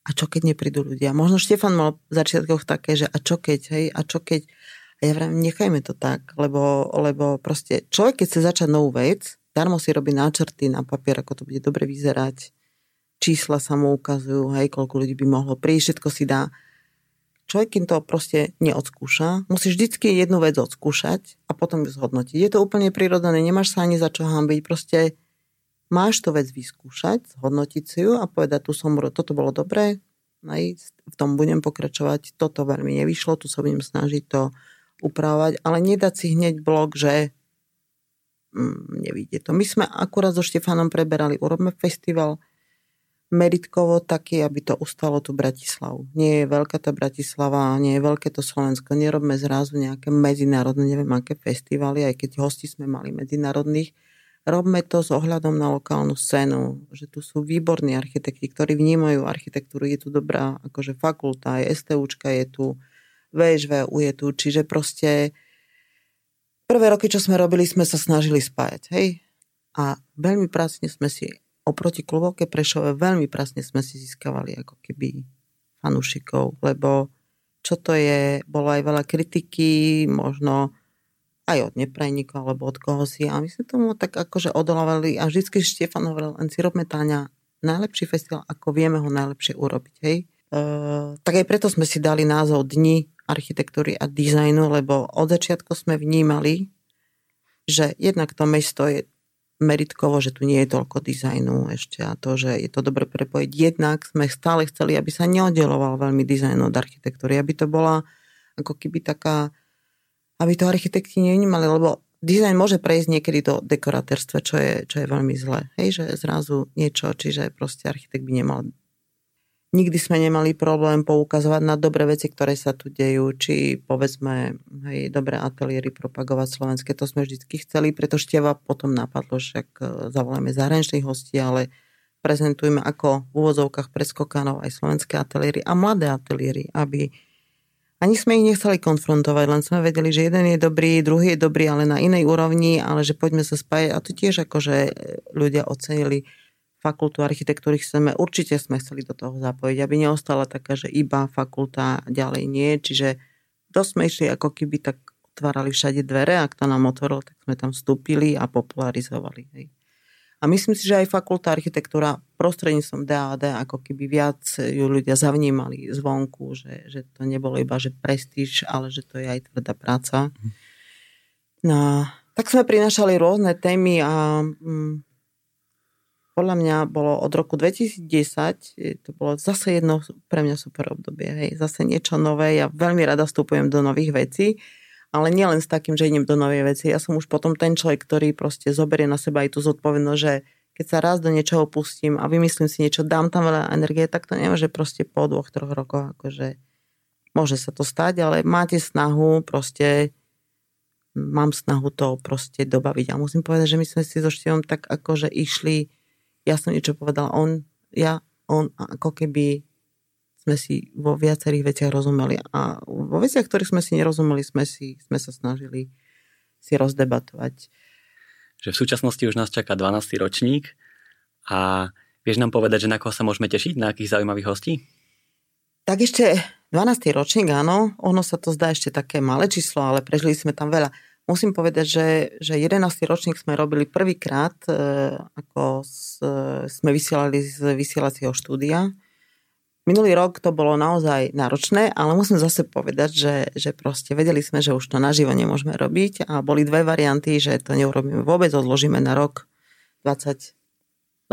a čo keď neprídu ľudia. Možno Štefan mal v začiatkoch také, že a čo keď, hej, a čo keď, a ja vravím, nechajme to tak, lebo, lebo proste človek, keď chce začať novú vec, darmo si robí náčrty na papier, ako to bude dobre vyzerať, čísla sa mu ukazujú, hej, koľko ľudí by mohlo prísť, všetko si dá. Človek, kým to proste neodskúša, musí vždycky jednu vec odskúšať a potom ju zhodnotiť. Je to úplne prirodzené, nemáš sa ani za čo hambiť, proste máš to vec vyskúšať, zhodnotiť si ju a povedať, tu som, toto bolo dobré, v tom budem pokračovať, toto veľmi nevyšlo, tu sa budem snažiť to upravovať, ale nedať si hneď blok, že mm, nevidie to. My sme akurát so Štefanom preberali, urobme festival meritkovo taký, aby to ustalo tu Bratislavu. Nie je veľká tá Bratislava, nie je veľké to Slovensko. Nerobme zrazu nejaké medzinárodné, neviem aké festivaly, aj keď hosti sme mali medzinárodných. Robme to s ohľadom na lokálnu scénu, že tu sú výborní architekti, ktorí vnímajú architektúru. Je tu dobrá akože fakulta, aj STUčka je tu, VŠV je tu, čiže proste prvé roky, čo sme robili, sme sa snažili spájať, hej? A veľmi pracne sme si, oproti klubovke Prešove, veľmi pracne sme si získavali ako keby fanúšikov, lebo čo to je, bolo aj veľa kritiky, možno aj od neprajníkov alebo od koho si. A my sme tomu tak akože odolávali a vždycky Štefan hovoril, len si robme Táňa najlepší festival, ako vieme ho najlepšie urobiť. Hej? E, tak aj preto sme si dali názov Dni architektúry a dizajnu, lebo od začiatku sme vnímali, že jednak to mesto je meritkovo, že tu nie je toľko dizajnu ešte a to, že je to dobre prepojiť. Jednak sme stále chceli, aby sa neoddeloval veľmi dizajn od architektúry, aby to bola ako keby taká, aby to architekti nevnímali, lebo dizajn môže prejsť niekedy do dekoratérstva, čo je, čo je veľmi zlé. Hej, že zrazu niečo, čiže proste architekt by nemal Nikdy sme nemali problém poukazovať na dobré veci, ktoré sa tu dejú, či povedzme, hej, dobré ateliéry propagovať slovenské, to sme vždy chceli, preto števa potom napadlo, však e, zavoláme zahraničných hostí, ale prezentujeme ako v úvodzovkách preskokanov aj slovenské ateliéry a mladé ateliéry, aby ani sme ich nechceli konfrontovať, len sme vedeli, že jeden je dobrý, druhý je dobrý, ale na inej úrovni, ale že poďme sa spájať a to tiež akože ľudia ocenili fakultu architektúry chceme, určite sme chceli do toho zapojiť, aby neostala taká, že iba fakulta ďalej nie. Čiže dosť sme išli ako keby tak otvárali všade dvere, ak to nám otvoril, tak sme tam vstúpili a popularizovali. Hej. A myslím si, že aj fakulta architektúra prostredníctvom DAD ako keby viac ju ľudia zavnímali zvonku, že, že to nebolo iba že prestíž, ale že to je aj tvrdá práca. No, tak sme prinašali rôzne témy a mm, podľa mňa bolo od roku 2010, to bolo zase jedno pre mňa super obdobie, hej, zase niečo nové, ja veľmi rada vstupujem do nových vecí, ale nielen s takým, že idem do novej veci, ja som už potom ten človek, ktorý proste zoberie na seba aj tú zodpovednosť, že keď sa raz do niečoho pustím a vymyslím si niečo, dám tam veľa energie, tak to nemôže proste po dvoch, troch rokoch, akože môže sa to stať, ale máte snahu proste mám snahu to proste dobaviť. A musím povedať, že my sme si so Števom tak akože išli ja som niečo povedala, on, ja, on, ako keby sme si vo viacerých veciach rozumeli. A vo veciach, ktorých sme si nerozumeli, sme, si, sme sa snažili si rozdebatovať. Že v súčasnosti už nás čaká 12. ročník a vieš nám povedať, že na koho sa môžeme tešiť, na akých zaujímavých hostí? Tak ešte 12. ročník, áno, ono sa to zdá ešte také malé číslo, ale prežili sme tam veľa. Musím povedať, že, že 11. ročník sme robili prvýkrát, e, ako s, sme vysielali z vysielacieho štúdia. Minulý rok to bolo naozaj náročné, ale musím zase povedať, že, že proste vedeli sme, že už to naživo nemôžeme robiť a boli dve varianty, že to neurobíme vôbec, odložíme na rok 2021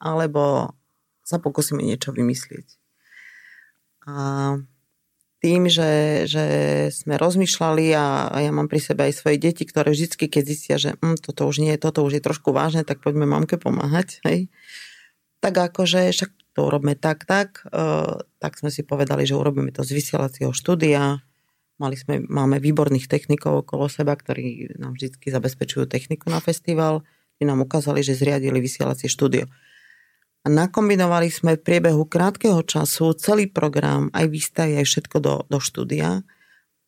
alebo sa pokúsime niečo vymyslieť. A tým, že, že sme rozmýšľali a, ja mám pri sebe aj svoje deti, ktoré vždycky, keď zistia, že hm, toto už nie, toto už je trošku vážne, tak poďme mamke pomáhať. Hej. Tak akože však to urobme tak, tak, uh, tak sme si povedali, že urobíme to z vysielacieho štúdia. Mali sme, máme výborných technikov okolo seba, ktorí nám vždy zabezpečujú techniku na festival. Tí nám ukázali, že zriadili vysielacie štúdio. A nakombinovali sme v priebehu krátkeho času celý program, aj výstavy, aj všetko do, do štúdia.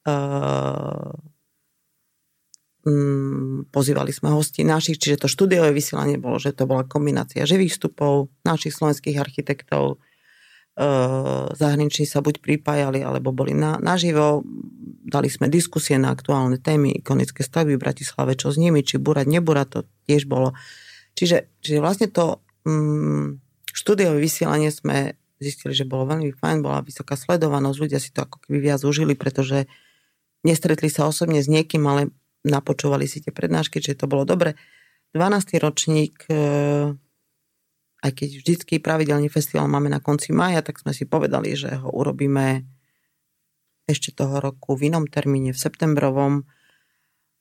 Uh, um, pozývali sme hosti našich, čiže to štúdiové vysielanie bolo, že to bola kombinácia živých vstupov, našich slovenských architektov, uh, zahraniční sa buď pripájali, alebo boli na, naživo. Dali sme diskusie na aktuálne témy, ikonické stavby v Bratislave, čo s nimi, či burať, neburať, to tiež bolo. Čiže, čiže vlastne to um, štúdiové vysielanie sme zistili, že bolo veľmi fajn, bola vysoká sledovanosť, ľudia si to ako keby viac užili, pretože nestretli sa osobne s niekým, ale napočúvali si tie prednášky, čiže to bolo dobre. 12. ročník, e, aj keď vždycky pravidelný festival máme na konci maja, tak sme si povedali, že ho urobíme ešte toho roku v inom termíne, v septembrovom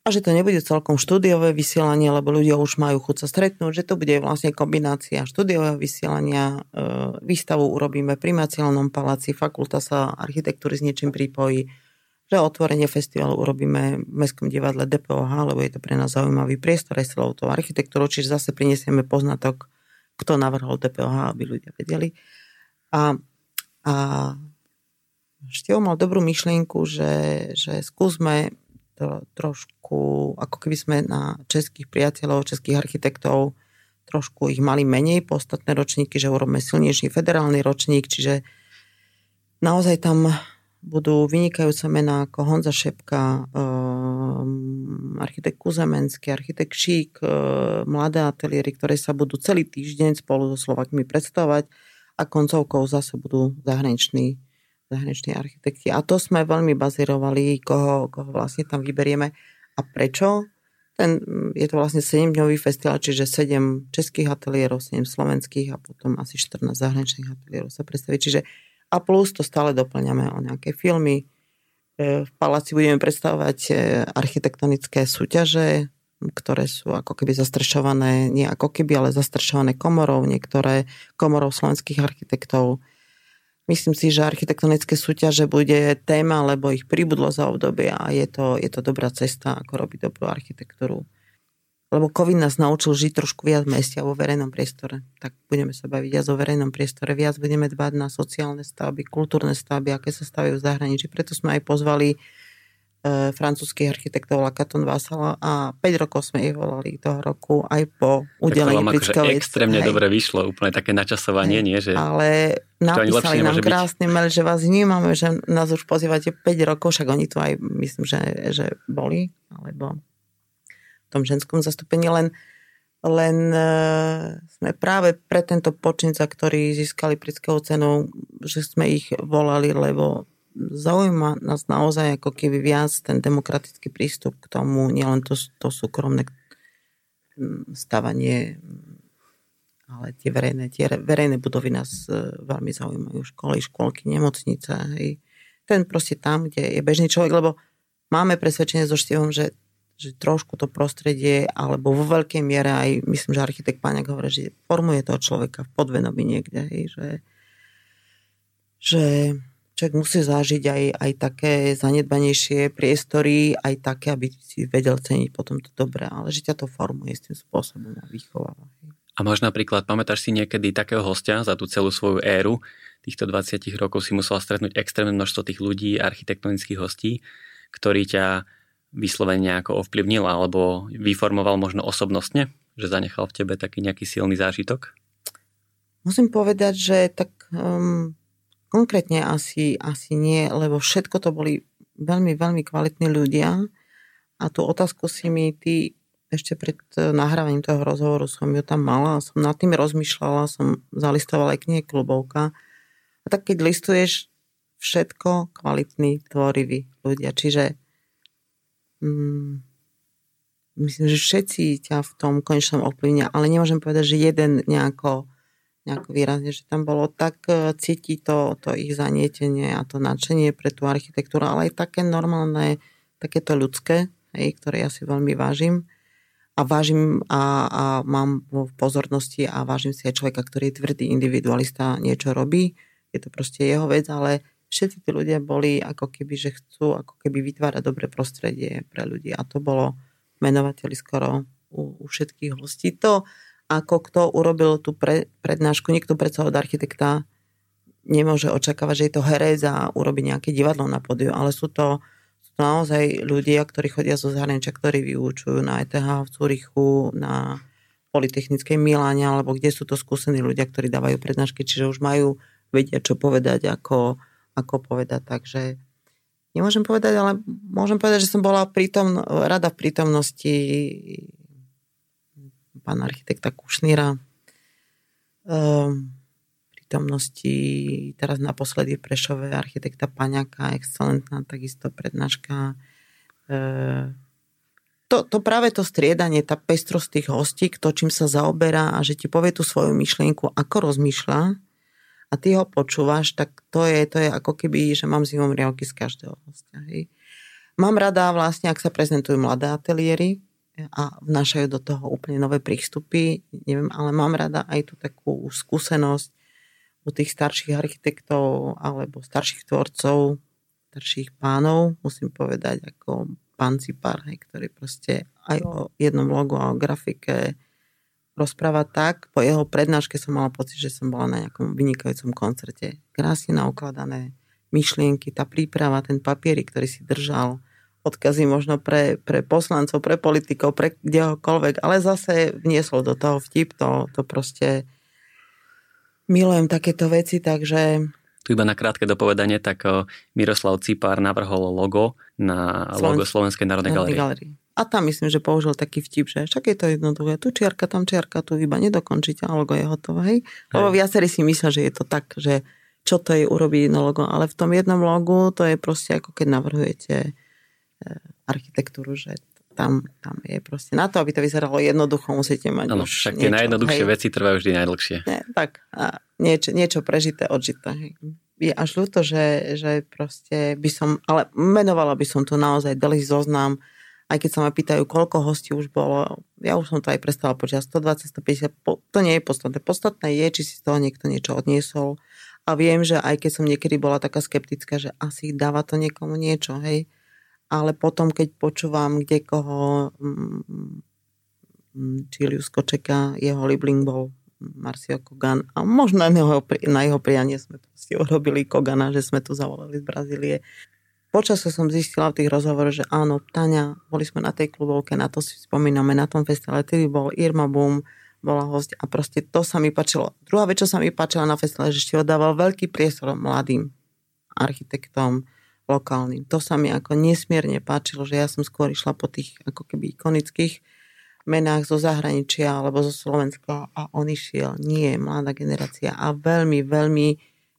a že to nebude celkom štúdiové vysielanie, lebo ľudia už majú chuť sa stretnúť, že to bude vlastne kombinácia štúdiového vysielania, e, výstavu urobíme pri Macielnom paláci, fakulta sa architektúry s niečím pripojí, že otvorenie festivalu urobíme v Mestskom divadle DPOH, lebo je to pre nás zaujímavý priestor aj celou tou architektúrou, čiže zase prinesieme poznatok, kto navrhol DPOH, aby ľudia vedeli. A, a Števo mal dobrú myšlienku, že, že skúsme to trošku, ako keby sme na českých priateľov, českých architektov trošku ich mali menej po ostatné ročníky, že urobíme silnejší federálny ročník, čiže naozaj tam budú vynikajúce mená ako Honza Šepka, um, architekt Kuzemenský, architekt Šík, uh, mladé ateliéry, ktoré sa budú celý týždeň spolu so Slovakmi predstavovať a koncovkou zase budú zahraniční zahraniční architekti. A to sme veľmi bazírovali, koho, koho vlastne tam vyberieme a prečo. Ten, je to vlastne 7-dňový festival, čiže 7 českých ateliérov, 7 slovenských a potom asi 14 zahraničných ateliérov sa predstaví. Čiže a plus to stále doplňame o nejaké filmy. E, v paláci budeme predstavovať e, architektonické súťaže, ktoré sú ako keby zastrešované, nie ako keby, ale zastrešované komorou, niektoré komorou slovenských architektov Myslím si, že architektonické súťaže bude téma, lebo ich pribudlo za obdobie a je to, je to dobrá cesta, ako robiť dobrú architektúru. Lebo COVID nás naučil žiť trošku viac v meste a vo verejnom priestore. Tak budeme sa baviť viac o verejnom priestore, viac budeme dbať na sociálne stavby, kultúrne stavby, aké sa stavajú v zahraničí. Preto sme aj pozvali e, francúzských architektov Lakaton Vassala a 5 rokov sme ich volali toho roku aj po udelení akože extrémne dobre vyšlo, úplne také načasovanie, hej. nie? Že ale napísali nám krásny mail, že vás vnímame, že nás už pozývate 5 rokov, však oni tu aj myslím, že, že boli, alebo tom ženskom zastúpení, len len uh, sme práve pre tento počin, za ktorý získali britského cenu, že sme ich volali, lebo zaujíma nás naozaj ako keby viac ten demokratický prístup k tomu, nielen to, to súkromné stavanie, ale tie verejné, tie verejné budovy nás e, veľmi zaujímajú. Školy, školky, nemocnice. Hej. Ten proste tam, kde je bežný človek, lebo máme presvedčenie so Štivom, že, že trošku to prostredie, alebo vo veľkej miere aj, myslím, že architekt Páňak hovorí, že formuje toho človeka v podvenobi niekde, hej, že, že človek musí zažiť aj, aj také zanedbanejšie priestory, aj také, aby si vedel ceniť potom to dobré, ale že ťa to formuje s tým spôsobom a vychováva. A možno napríklad, pamätáš si niekedy takého hostia za tú celú svoju éru, týchto 20 rokov si musela stretnúť extrémne množstvo tých ľudí, architektonických hostí, ktorí ťa vyslovene nejako ovplyvnil alebo vyformoval možno osobnostne, že zanechal v tebe taký nejaký silný zážitok? Musím povedať, že tak um, Konkrétne asi, asi nie, lebo všetko to boli veľmi, veľmi kvalitní ľudia a tú otázku si mi ty ešte pred e, nahrávaním toho rozhovoru som ju tam mala a som nad tým rozmýšľala, som zalistovala aj knihe klubovka. A tak keď listuješ všetko kvalitní, tvoriví ľudia. Čiže myslím, že všetci ťa v tom konečnom ovplyvnia, ale nemôžem povedať, že jeden nejako nejako výrazne, že tam bolo tak e, cítiť to, to ich zanietenie a to nadšenie pre tú architektúru, ale aj také normálne, takéto ľudské, hej, ktoré ja si veľmi vážim. A vážim a, a mám v pozornosti a vážim si aj človeka, ktorý je tvrdý individualista, niečo robí, je to proste jeho vec, ale všetci tí ľudia boli ako keby, že chcú ako keby vytvárať dobré prostredie pre ľudí a to bolo menovateľi skoro u, u všetkých hostí. To, ako kto urobil tú pre, prednášku. Niekto predsa od architekta nemôže očakávať, že je to herec a urobí nejaké divadlo na podiu, ale sú to, sú to naozaj ľudia, ktorí chodia zo zahraničia, ktorí vyučujú na ETH v Cúrichu, na Politechnickej Miláne, alebo kde sú to skúsení ľudia, ktorí dávajú prednášky, čiže už majú vedia, čo povedať, ako, ako povedať. Takže nemôžem povedať, ale môžem povedať, že som bola prítomn, rada v prítomnosti pána architekta Kušníra. Um, prítomnosti teraz naposledy v Prešove architekta Paňaka, excelentná takisto prednáška. Uh, to, to práve to striedanie, tá pestrosť tých hostí, kto čím sa zaoberá a že ti povie tú svoju myšlienku, ako rozmýšľa a ty ho počúvaš, tak to je, to je ako keby, že mám zimom riavky z každého hostia. Hej. Mám rada vlastne, ak sa prezentujú mladé ateliéry, a vnášajú do toho úplne nové prístupy. Neviem, ale mám rada aj tú takú skúsenosť u tých starších architektov alebo starších tvorcov, starších pánov, musím povedať, ako pán Cipar, hej, ktorý proste aj o jednom logu a o grafike rozpráva tak. Po jeho prednáške som mala pocit, že som bola na nejakom vynikajúcom koncerte. Krásne naukladané myšlienky, tá príprava, ten papierik, ktorý si držal, odkazy možno pre, pre poslancov, pre politikov, pre kdehokoľvek, ale zase vnieslo do toho vtip, to, to proste milujem takéto veci, takže... Tu iba na krátke dopovedanie, tak Miroslav Cipár navrhol logo na Slovensk- logo Slovenskej národnej galerie. A tam myslím, že použil taký vtip, že však je to jednoduché. Tu čiarka, tam čiarka, tu iba nedokončíte a logo je hotové. Hej? Lebo viacerí si myslia, že je to tak, že čo to je urobiť jedno logo, ale v tom jednom logu to je proste ako keď navrhujete architektúru, že tam, tam je proste na to, aby to vyzeralo jednoducho, musíte mať Áno, však tie najjednoduchšie hej. veci trvajú vždy najdlhšie. Nie, tak a niečo, niečo prežité, odžité. Hej. Je až ľúto, že, že proste by som, ale menovala by som tu naozaj dlhý zoznam, aj keď sa ma pýtajú, koľko hostí už bolo, ja už som to aj prestala počítať, 120, 150, to nie je podstatné. Podstatné je, či si z toho niekto niečo odniesol. A viem, že aj keď som niekedy bola taká skeptická, že asi dáva to niekomu niečo, hej, ale potom, keď počúvam kde koho, mm, mm, Čilius Kočeka, jeho libling bol Marcio Kogan a možno na jeho, na jeho prianie sme si urobili Kogana, že sme tu zavolali z Brazílie. Počasie som zistila v tých rozhovoroch, že áno, Tania, boli sme na tej klubovke, na to si spomíname, na tom festivale, tedy bol Irma Boom, bola host a proste to sa mi páčilo. Druhá vec, čo sa mi páčila na festivale, že ešte dával veľký priestor mladým architektom, lokálnym. To sa mi ako nesmierne páčilo, že ja som skôr išla po tých ako keby ikonických menách zo zahraničia alebo zo Slovenska a on išiel, nie, mladá generácia a veľmi, veľmi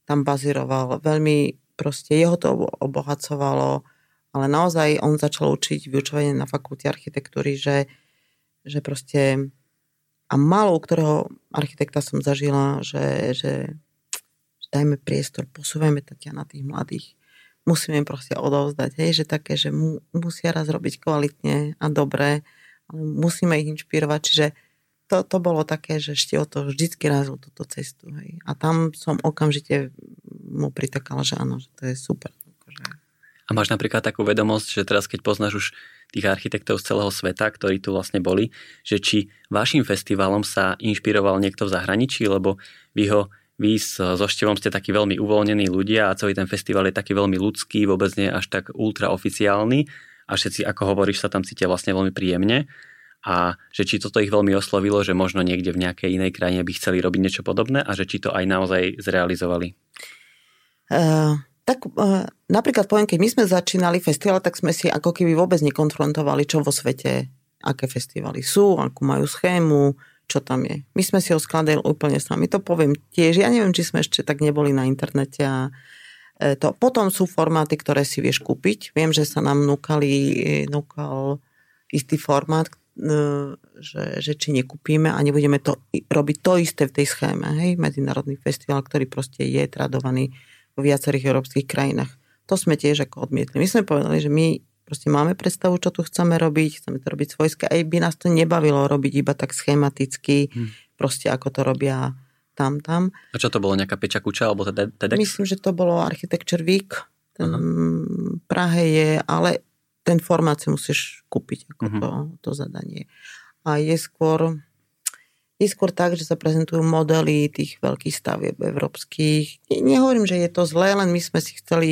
tam bazíroval, veľmi proste jeho to obohacovalo, ale naozaj on začal učiť vyučovanie na fakulte architektúry, že, že proste a málo u ktorého architekta som zažila, že, že, že dajme priestor, posúvajme Tatiana tých mladých musíme im proste odovzdať, hej, že také, že mu, musia raz robiť kvalitne a dobre, ale musíme ich inšpirovať, čiže to, to bolo také, že ešte o to vždycky razil túto cestu. Hej. A tam som okamžite mu pritakala, že áno, že to je super. Akože. A máš napríklad takú vedomosť, že teraz keď poznáš už tých architektov z celého sveta, ktorí tu vlastne boli, že či vašim festivalom sa inšpiroval niekto v zahraničí, lebo vy ho vy so Števom ste takí veľmi uvoľnení ľudia a celý ten festival je taký veľmi ľudský, vôbec nie až tak ultra oficiálny a všetci, ako hovoríš, sa tam cítia vlastne veľmi príjemne a že či toto ich veľmi oslovilo, že možno niekde v nejakej inej krajine by chceli robiť niečo podobné a že či to aj naozaj zrealizovali. Uh, tak uh, napríklad poviem, keď my sme začínali festival, tak sme si ako keby vôbec nekonfrontovali, čo vo svete, aké festivaly sú, akú majú schému, čo tam je. My sme si ho skladali úplne sami. To poviem tiež. Ja neviem, či sme ešte tak neboli na internete a to. Potom sú formáty, ktoré si vieš kúpiť. Viem, že sa nám núkali, núkal istý formát, že, že či nekúpime a nebudeme to robiť to isté v tej schéme. Hej? Medzinárodný festival, ktorý proste je tradovaný vo viacerých európskych krajinách. To sme tiež ako odmietli. My sme povedali, že my proste máme predstavu, čo tu chceme robiť, chceme to robiť svojské. Aj by nás to nebavilo robiť iba tak schematicky, hmm. proste ako to robia tam, tam. A čo to bolo, nejaká peča kuča alebo TEDx? Myslím, že to bolo Architecture Week. Ten uh-huh. Prahe je, ale ten formát si musíš kúpiť ako uh-huh. to, to zadanie. A je skôr je skôr tak, že sa prezentujú modely tých veľkých stavieb európskych. Nehovorím, že je to zlé, len my sme si chceli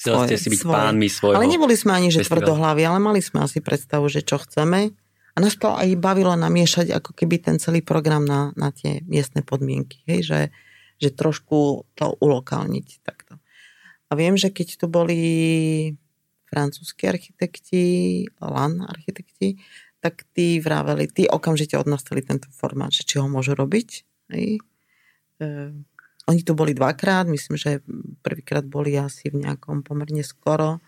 Chceli ste si byť svoje. pánmi svojho Ale neboli sme ani, že tvrdohlaví, ale mali sme asi predstavu, že čo chceme. A nás to aj bavilo namiešať ako keby ten celý program na, na tie miestne podmienky. Hej? Že, že trošku to ulokálniť takto. A viem, že keď tu boli francúzski architekti, LAN architekti, tak tí vraveli, tí okamžite odnastali tento formát, že či ho môžu robiť. Hej. E, oni tu boli dvakrát, myslím, že prvýkrát boli asi v nejakom pomerne skoro,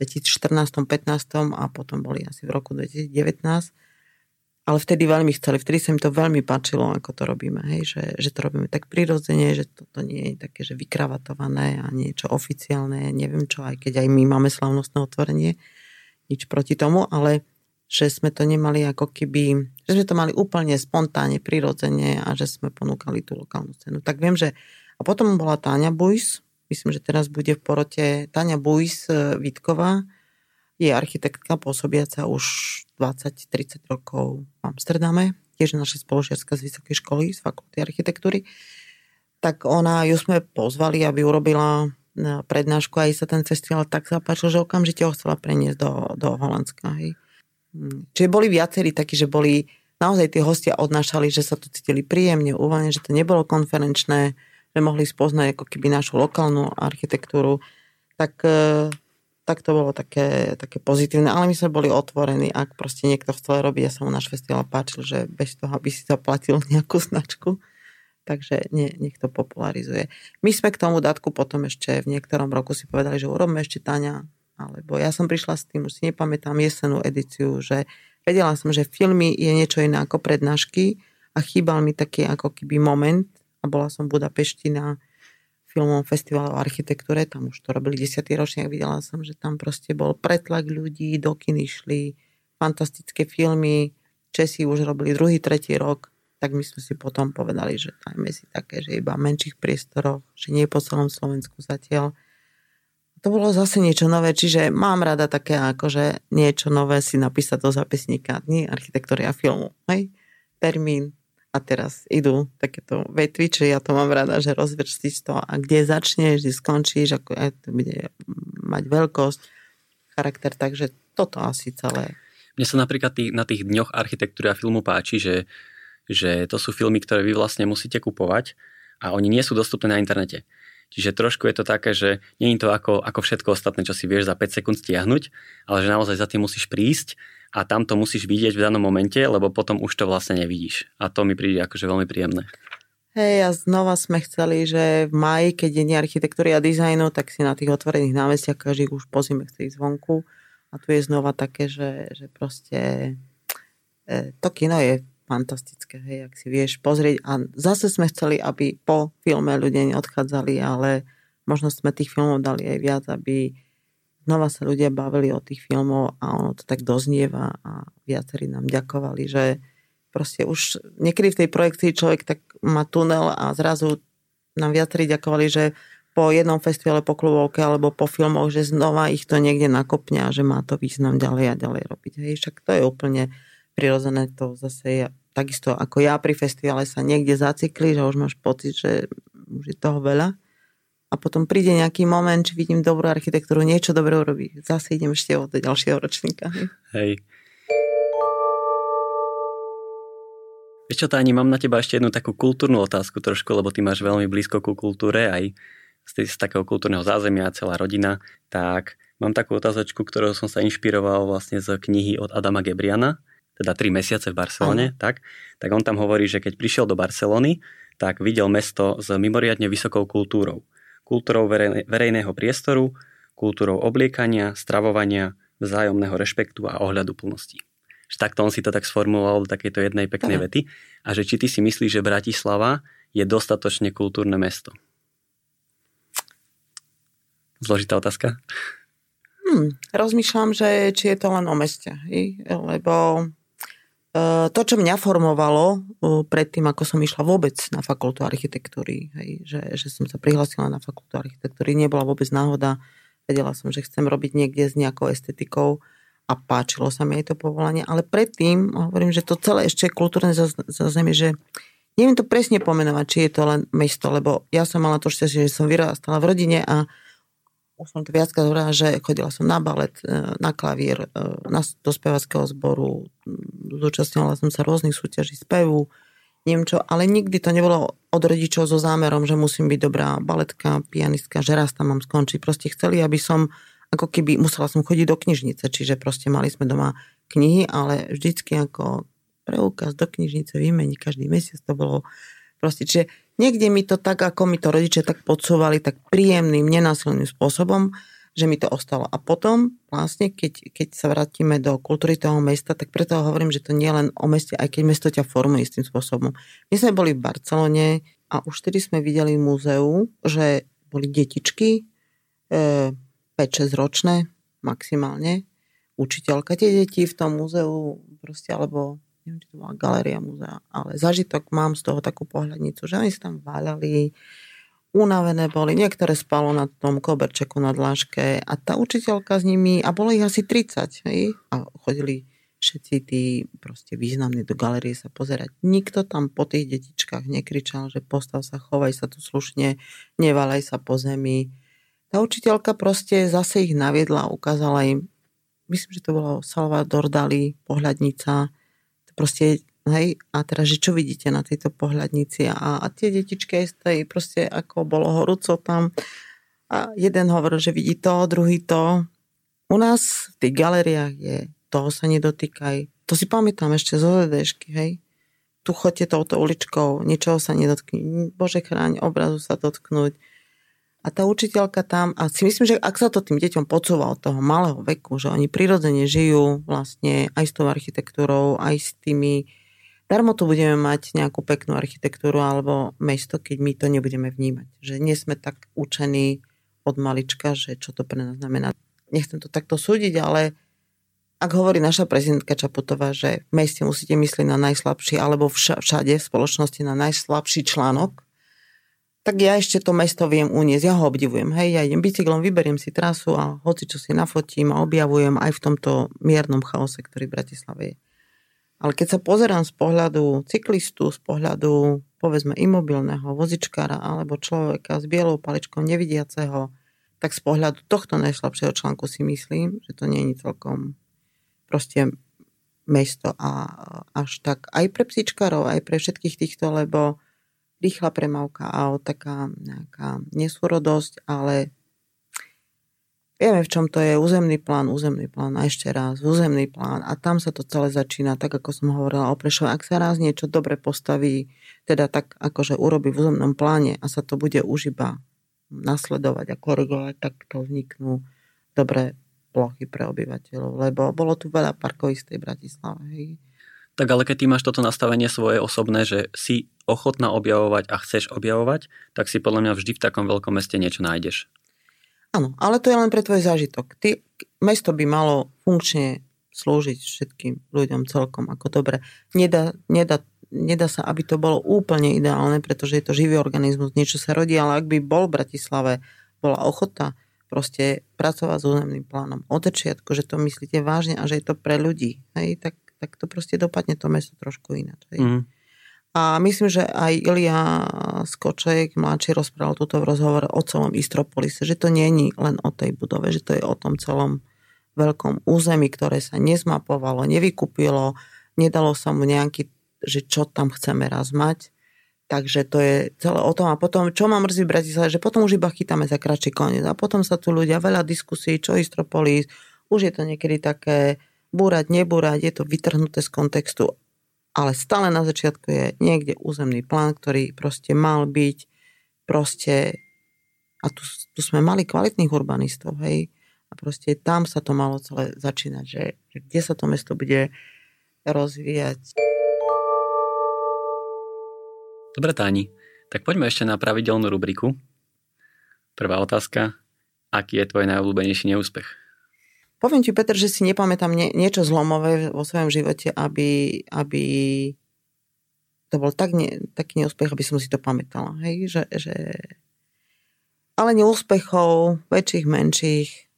v 2014, 15 a potom boli asi v roku 2019 ale vtedy veľmi chceli, vtedy sa mi to veľmi páčilo, ako to robíme, hej, že, že to robíme tak prirodzene, že to, to nie je také, že vykravatované a niečo oficiálne, neviem čo, aj keď aj my máme slavnostné otvorenie, nič proti tomu, ale že sme to nemali ako keby, že sme to mali úplne spontánne, prirodzene a že sme ponúkali tú lokálnu scénu. Tak viem, že a potom bola Táňa Bujs, myslím, že teraz bude v porote Táňa Bujs e, Vitková, je architektka pôsobiaca už 20-30 rokov v Amsterdame, tiež naša spoločiarska z vysokej školy, z fakulty architektúry. Tak ona, ju sme pozvali, aby urobila e, prednášku a aj sa ten festival tak zapáčil, že okamžite ho chcela preniesť do, do Holandska. Hej. Čiže boli viacerí takí, že boli naozaj tí hostia odnášali, že sa to cítili príjemne, uvoľne, že to nebolo konferenčné, že mohli spoznať ako keby našu lokálnu architektúru. Tak e, tak to bolo také, také pozitívne, ale my sme boli otvorení, ak proste niekto chcel robiť, ja sa mu náš festival páčil, že bez toho, aby si zaplatil [LAUGHS] nejakú značku, takže nie, nech to popularizuje. My sme k tomu datku potom ešte v niektorom roku si povedali, že urobme ešte Táňa, alebo ja som prišla s tým, už si nepamätám jesenú edíciu, že vedela som, že filmy je niečo iné ako prednášky a chýbal mi taký ako keby moment a bola som v Budapešti na filmovom festivalu o architektúre, tam už to robili 10. ročník, videla som, že tam proste bol pretlak ľudí, do kin išli, fantastické filmy, Česi už robili druhý, tretí rok, tak my sme si potom povedali, že dajme si také, že iba v menších priestoroch, že nie po celom Slovensku zatiaľ. To bolo zase niečo nové, čiže mám rada také akože niečo nové si napísať do zapisníka dní architektúry a filmu. Hej? Termín, a teraz idú takéto vetvy, čiže ja to mám rada, že rozvrstiť to a kde začneš, kde skončíš, ako aj to bude mať veľkosť, charakter, takže toto asi celé. Mne sa napríklad tý, na tých dňoch architektúry a filmu páči, že, že to sú filmy, ktoré vy vlastne musíte kupovať a oni nie sú dostupné na internete. Čiže trošku je to také, že nie je to ako, ako všetko ostatné, čo si vieš za 5 sekúnd stiahnuť, ale že naozaj za tým musíš prísť a tam to musíš vidieť v danom momente, lebo potom už to vlastne nevidíš. A to mi príde akože veľmi príjemné. Hej, a znova sme chceli, že v maji, keď je architektúry a dizajnu, tak si na tých otvorených námestiach každý už po zime chce ísť zvonku. A tu je znova také, že, že proste e, to kino je fantastické, hej, ak si vieš pozrieť. A zase sme chceli, aby po filme ľudia neodchádzali, ale možno sme tých filmov dali aj viac, aby znova sa ľudia bavili o tých filmov a ono to tak doznieva a viacerí nám ďakovali, že proste už niekedy v tej projekcii človek tak má tunel a zrazu nám viacerí ďakovali, že po jednom festivale, po klubovke alebo po filmoch, že znova ich to niekde nakopne a že má to význam ďalej a ďalej robiť. Hej, však to je úplne prirodzené, to zase je takisto ako ja pri festivale sa niekde zacikli, že už máš pocit, že už je toho veľa a potom príde nejaký moment, či vidím dobrú architektúru, niečo dobré urobí. Zase idem ešte od ďalšieho ročníka. Hej. Vieš čo, Táni, mám na teba ešte jednu takú kultúrnu otázku trošku, lebo ty máš veľmi blízko ku kultúre, aj z, z takého kultúrneho zázemia, celá rodina, tak mám takú otázočku, ktorou som sa inšpiroval vlastne z knihy od Adama Gebriana, teda 3 mesiace v Barcelone, tak, tak on tam hovorí, že keď prišiel do Barcelony, tak videl mesto s mimoriadne vysokou kultúrou. Kultúrou verejného priestoru, kultúrou obliekania, stravovania, vzájomného rešpektu a ohľadu plnosti. Že takto on si to tak sformuloval do takejto jednej peknej vety. A že či ty si myslíš, že Bratislava je dostatočne kultúrne mesto? Zložitá otázka. Hmm, rozmýšľam, že či je to len o meste. Lebo to, čo mňa formovalo e, predtým, ako som išla vôbec na fakultu architektúry, hej, že, že som sa prihlásila na fakultu architektúry, nebola vôbec náhoda. Vedela som, že chcem robiť niekde s nejakou estetikou a páčilo sa mi aj to povolanie. Ale predtým, hovorím, že to celé ešte kultúrne zazemie, že neviem to presne pomenovať, či je to len mesto, lebo ja som mala to šťastie, že som vyrastala v rodine a už som to viackrát hovorila, že chodila som na balet, e, na klavír, e, na, do spevackého zboru, zúčastňovala som sa rôznych súťaží spevu, neviem čo, ale nikdy to nebolo od rodičov so zámerom, že musím byť dobrá baletka, pianistka, že raz tam mám skončiť. Proste chceli, aby som, ako keby musela som chodiť do knižnice, čiže proste mali sme doma knihy, ale vždycky ako preukaz do knižnice vymení každý mesiac, to bolo proste, čiže Niekde mi to tak, ako mi to rodičia tak podsúvali, tak príjemným, nenásilným spôsobom, že mi to ostalo. A potom vlastne, keď, keď sa vrátime do kultúry toho mesta, tak preto hovorím, že to nie je len o meste, aj keď mesto ťa formuje istým spôsobom. My sme boli v Barcelone a už vtedy sme videli v múzeu, že boli detičky, e, 5-6 ročné maximálne, učiteľka. Tie deti v tom múzeu proste, alebo neviem, či to bola galéria múzea, ale zažitok mám z toho takú pohľadnicu, že oni sa tam váľali, unavené boli, niektoré spalo na tom koberčeku na dláške a tá učiteľka s nimi, a bolo ich asi 30, hej? a chodili všetci tí proste významní do galerie sa pozerať. Nikto tam po tých detičkách nekričal, že postav sa, chovaj sa tu slušne, nevalaj sa po zemi. Tá učiteľka proste zase ich naviedla, ukázala im, myslím, že to bolo Salvador Dali, pohľadnica, proste, hej, a teraz, že čo vidíte na tejto pohľadnici a, a tie detičky aj proste ako bolo horúco tam a jeden hovoril, že vidí to, druhý to. U nás v tých galériách je toho sa nedotýkaj. To si pamätám ešte zo ZDŠky, hej. Tu chodte touto uličkou, ničoho sa nedotkni. Bože chráň, obrazu sa dotknúť a tá učiteľka tam, a si myslím, že ak sa to tým deťom podsúva od toho malého veku, že oni prirodzene žijú vlastne aj s tou architektúrou, aj s tými, darmo tu budeme mať nejakú peknú architektúru alebo mesto, keď my to nebudeme vnímať. Že nie sme tak učení od malička, že čo to pre nás znamená. Nechcem to takto súdiť, ale ak hovorí naša prezidentka Čaputová, že v meste musíte myslieť na najslabší, alebo všade v spoločnosti na najslabší článok, tak ja ešte to mesto viem uniesť, ja ho obdivujem. Hej, ja idem bicyklom, vyberiem si trasu a hoci čo si nafotím a objavujem aj v tomto miernom chaose, ktorý v Bratislave je. Ale keď sa pozerám z pohľadu cyklistu, z pohľadu povedzme imobilného vozičkára alebo človeka s bielou paličkou nevidiaceho, tak z pohľadu tohto najslabšieho článku si myslím, že to nie je celkom proste mesto a až tak aj pre psíčkarov, aj pre všetkých týchto, lebo rýchla premávka aut, taká nejaká nesúrodosť, ale vieme, v čom to je územný plán, územný plán a ešte raz územný plán a tam sa to celé začína, tak ako som hovorila o Prešove. Ak sa raz niečo dobre postaví, teda tak akože urobí v územnom pláne a sa to bude už iba nasledovať a korigovať, tak to vzniknú dobré plochy pre obyvateľov, lebo bolo tu veľa parkovisk tej Bratislave. Hej tak ale keď ty máš toto nastavenie svoje osobné, že si ochotná objavovať a chceš objavovať, tak si podľa mňa vždy v takom veľkom meste niečo nájdeš. Áno, ale to je len pre tvoj zážitok. Ty, mesto by malo funkčne slúžiť všetkým ľuďom celkom ako dobre. Nedá, nedá, nedá sa, aby to bolo úplne ideálne, pretože je to živý organizmus, niečo sa rodí, ale ak by bol v Bratislave, bola ochota proste pracovať s územným plánom od začiatku, že to myslíte vážne a že je to pre ľudí, hej, tak tak to proste dopadne to mesto trošku ináč. Mm. A myslím, že aj Ilia Skoček, mladší, rozprával túto v rozhovore o celom Istropolise, že to nie je len o tej budove, že to je o tom celom veľkom území, ktoré sa nezmapovalo, nevykúpilo, nedalo sa mu nejaký, že čo tam chceme raz mať. Takže to je celé o tom. A potom, čo ma mrzí v Bratislave, že potom už iba chytáme za kratší koniec. A potom sa tu ľudia, veľa diskusí, čo Istropolis, už je to niekedy také búrať, nebúrať, je to vytrhnuté z kontextu. Ale stále na začiatku je niekde územný plán, ktorý proste mal byť proste a tu, tu sme mali kvalitných urbanistov, hej, a proste tam sa to malo celé začínať, že, že kde sa to mesto bude rozvíjať. Dobre, Táni, tak poďme ešte na pravidelnú rubriku. Prvá otázka. Aký je tvoj najobľúbenejší neúspech? Poviem ti, Peter, že si nepamätám nie, niečo zlomové vo svojom živote, aby, aby to bol tak ne, taký neúspech, aby som si to pamätala. Hej? Že, že... Ale neúspechov, väčších, menších,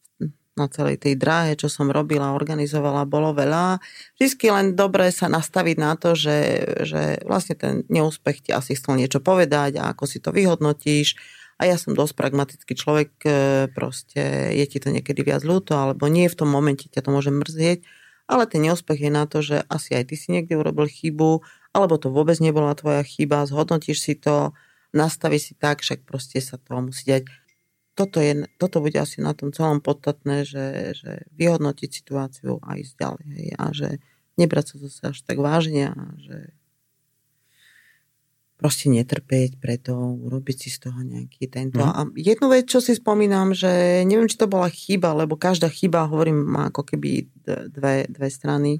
na celej tej dráhe, čo som robila, organizovala, bolo veľa. Vždy len dobre sa nastaviť na to, že, že vlastne ten neúspech ti asi chcel niečo povedať a ako si to vyhodnotíš. A ja som dosť pragmatický človek, e, proste je ti to niekedy viac ľúto, alebo nie v tom momente ťa to môže mrzieť, ale ten neúspech je na to, že asi aj ty si niekde urobil chybu, alebo to vôbec nebola tvoja chyba, zhodnotíš si to, nastavíš si tak, však proste sa to musí dať toto, je, toto bude asi na tom celom podstatné, že, že vyhodnotiť situáciu a ísť ďalej. A že nebrať sa zase až tak vážne a že proste netrpieť preto, urobiť si z toho nejaký tento. Mm. A jednu vec, čo si spomínam, že neviem, či to bola chyba, lebo každá chyba, hovorím, má ako keby dve, dve strany.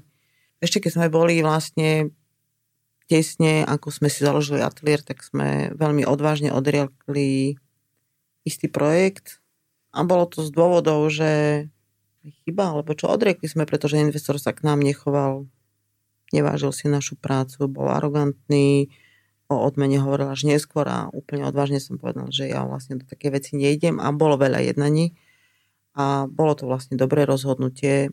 Ešte keď sme boli vlastne tesne, ako sme si založili ateliér, tak sme veľmi odvážne odriekli istý projekt a bolo to z dôvodov, že chyba, alebo čo odriekli sme, pretože investor sa k nám nechoval, nevážil si našu prácu, bol arogantný, o odmene hovoril až neskôr a úplne odvážne som povedal, že ja vlastne do také veci nejdem a bolo veľa jednaní a bolo to vlastne dobré rozhodnutie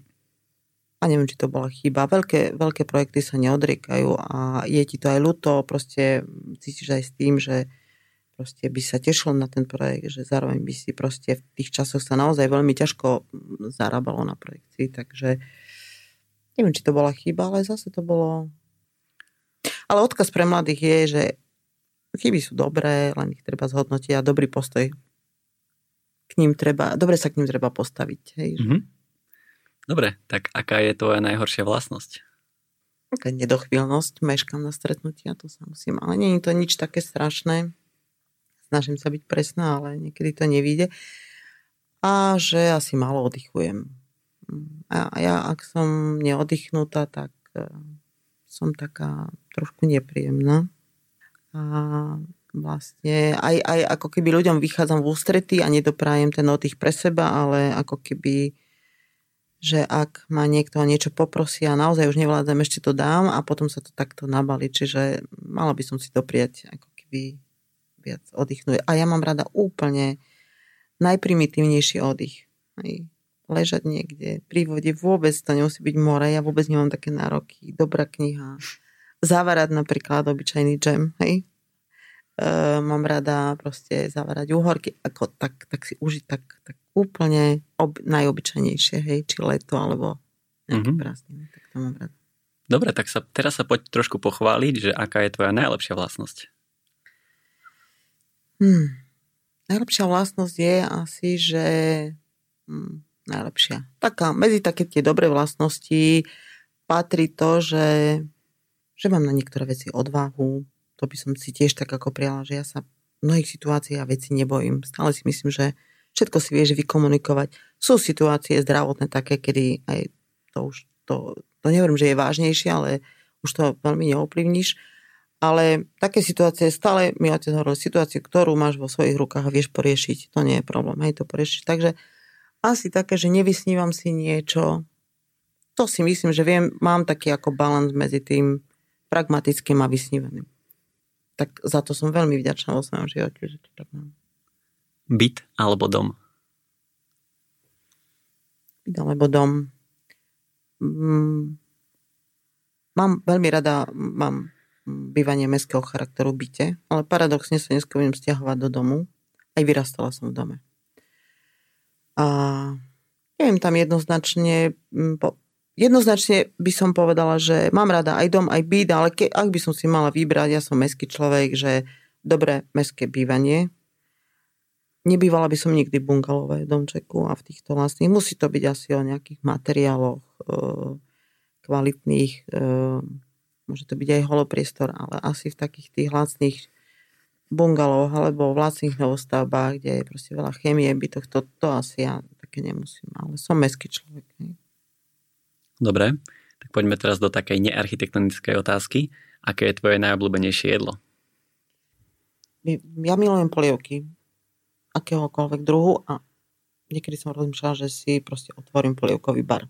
a neviem, či to bola chyba. Veľké, veľké projekty sa neodriekajú a je ti to aj ľúto, proste cítiš aj s tým, že proste by sa tešil na ten projekt, že zároveň by si proste v tých časoch sa naozaj veľmi ťažko zarábalo na projekcii, takže neviem, či to bola chyba, ale zase to bolo... Ale odkaz pre mladých je, že chyby sú dobré, len ich treba zhodnotiť a dobrý postoj k ním treba, dobre sa k ním treba postaviť. Hej, že... mm-hmm. Dobre, tak aká je tvoja najhoršia vlastnosť? Taká nedochvíľnosť, meškam na stretnutia, to sa musím, ale nie je to nič také strašné snažím sa byť presná, ale niekedy to nevíde. A že asi málo oddychujem. A ja, ak som neoddychnutá, tak e, som taká trošku nepríjemná. A vlastne aj, aj ako keby ľuďom vychádzam v ústrety a nedoprajem ten oddych pre seba, ale ako keby že ak ma niekto niečo poprosí a naozaj už nevládzam, ešte to dám a potom sa to takto nabali. Čiže mala by som si to prijať ako keby viac oddychnúť. A ja mám rada úplne najprimitívnejší oddych. Hej. Ležať niekde pri vode, vôbec to nemusí byť more, ja vôbec nemám také nároky. Dobrá kniha. Zavarať napríklad obyčajný džem, hej. E, mám rada proste zavarať uhorky, ako tak, tak si užiť tak, tak úplne ob, najobyčajnejšie, hej, či leto, alebo nejaké mm-hmm. prázdniny, tak to mám rada. Dobre, tak sa, teraz sa poď trošku pochváliť, že aká je tvoja najlepšia vlastnosť. Hmm. Najlepšia vlastnosť je asi, že hmm, najlepšia. Taká, medzi také tie dobré vlastnosti patrí to, že, že mám na niektoré veci odvahu. To by som si tiež tak ako prijala, že ja sa mnohých situáciách a veci nebojím. Stále si myslím, že všetko si vieš vykomunikovať. Sú situácie zdravotné také, kedy aj to už, to, to nehovorím, že je vážnejšie, ale už to veľmi neovplyvníš ale také situácie, stále mi otec hovoril, situáciu, ktorú máš vo svojich rukách a vieš poriešiť, to nie je problém, hej, to poriešiť. Takže asi také, že nevysnívam si niečo, to si myslím, že viem, mám taký ako balans medzi tým pragmatickým a vysnívaným. Tak za to som veľmi vďačná vo svojom živote, že to tak mám. Byt alebo dom? Byt alebo dom. Mm, mám veľmi rada, mám bývanie mestského charakteru byte, ale paradoxne sa dneska budem stiahovať do domu. Aj vyrastala som v dome. A neviem tam jednoznačne, jednoznačne by som povedala, že mám rada aj dom, aj byt, ale ke, ak by som si mala vybrať, ja som meský človek, že dobré mestské bývanie, Nebývala by som nikdy v bungalové domčeku a v týchto vlastných. Musí to byť asi o nejakých materiáloch e, kvalitných. E, môže to byť aj holopriestor, ale asi v takých tých lacných bungaloch alebo v lacných novostavbách, kde je proste veľa chemie, by to, to, to asi ja také nemusím, ale som mestský človek. Ne? Dobre, tak poďme teraz do takej nearchitektonickej otázky. Aké je tvoje najobľúbenejšie jedlo? Ja milujem polievky akéhokoľvek druhu a niekedy som rozmýšľala, že si proste otvorím polievkový bar.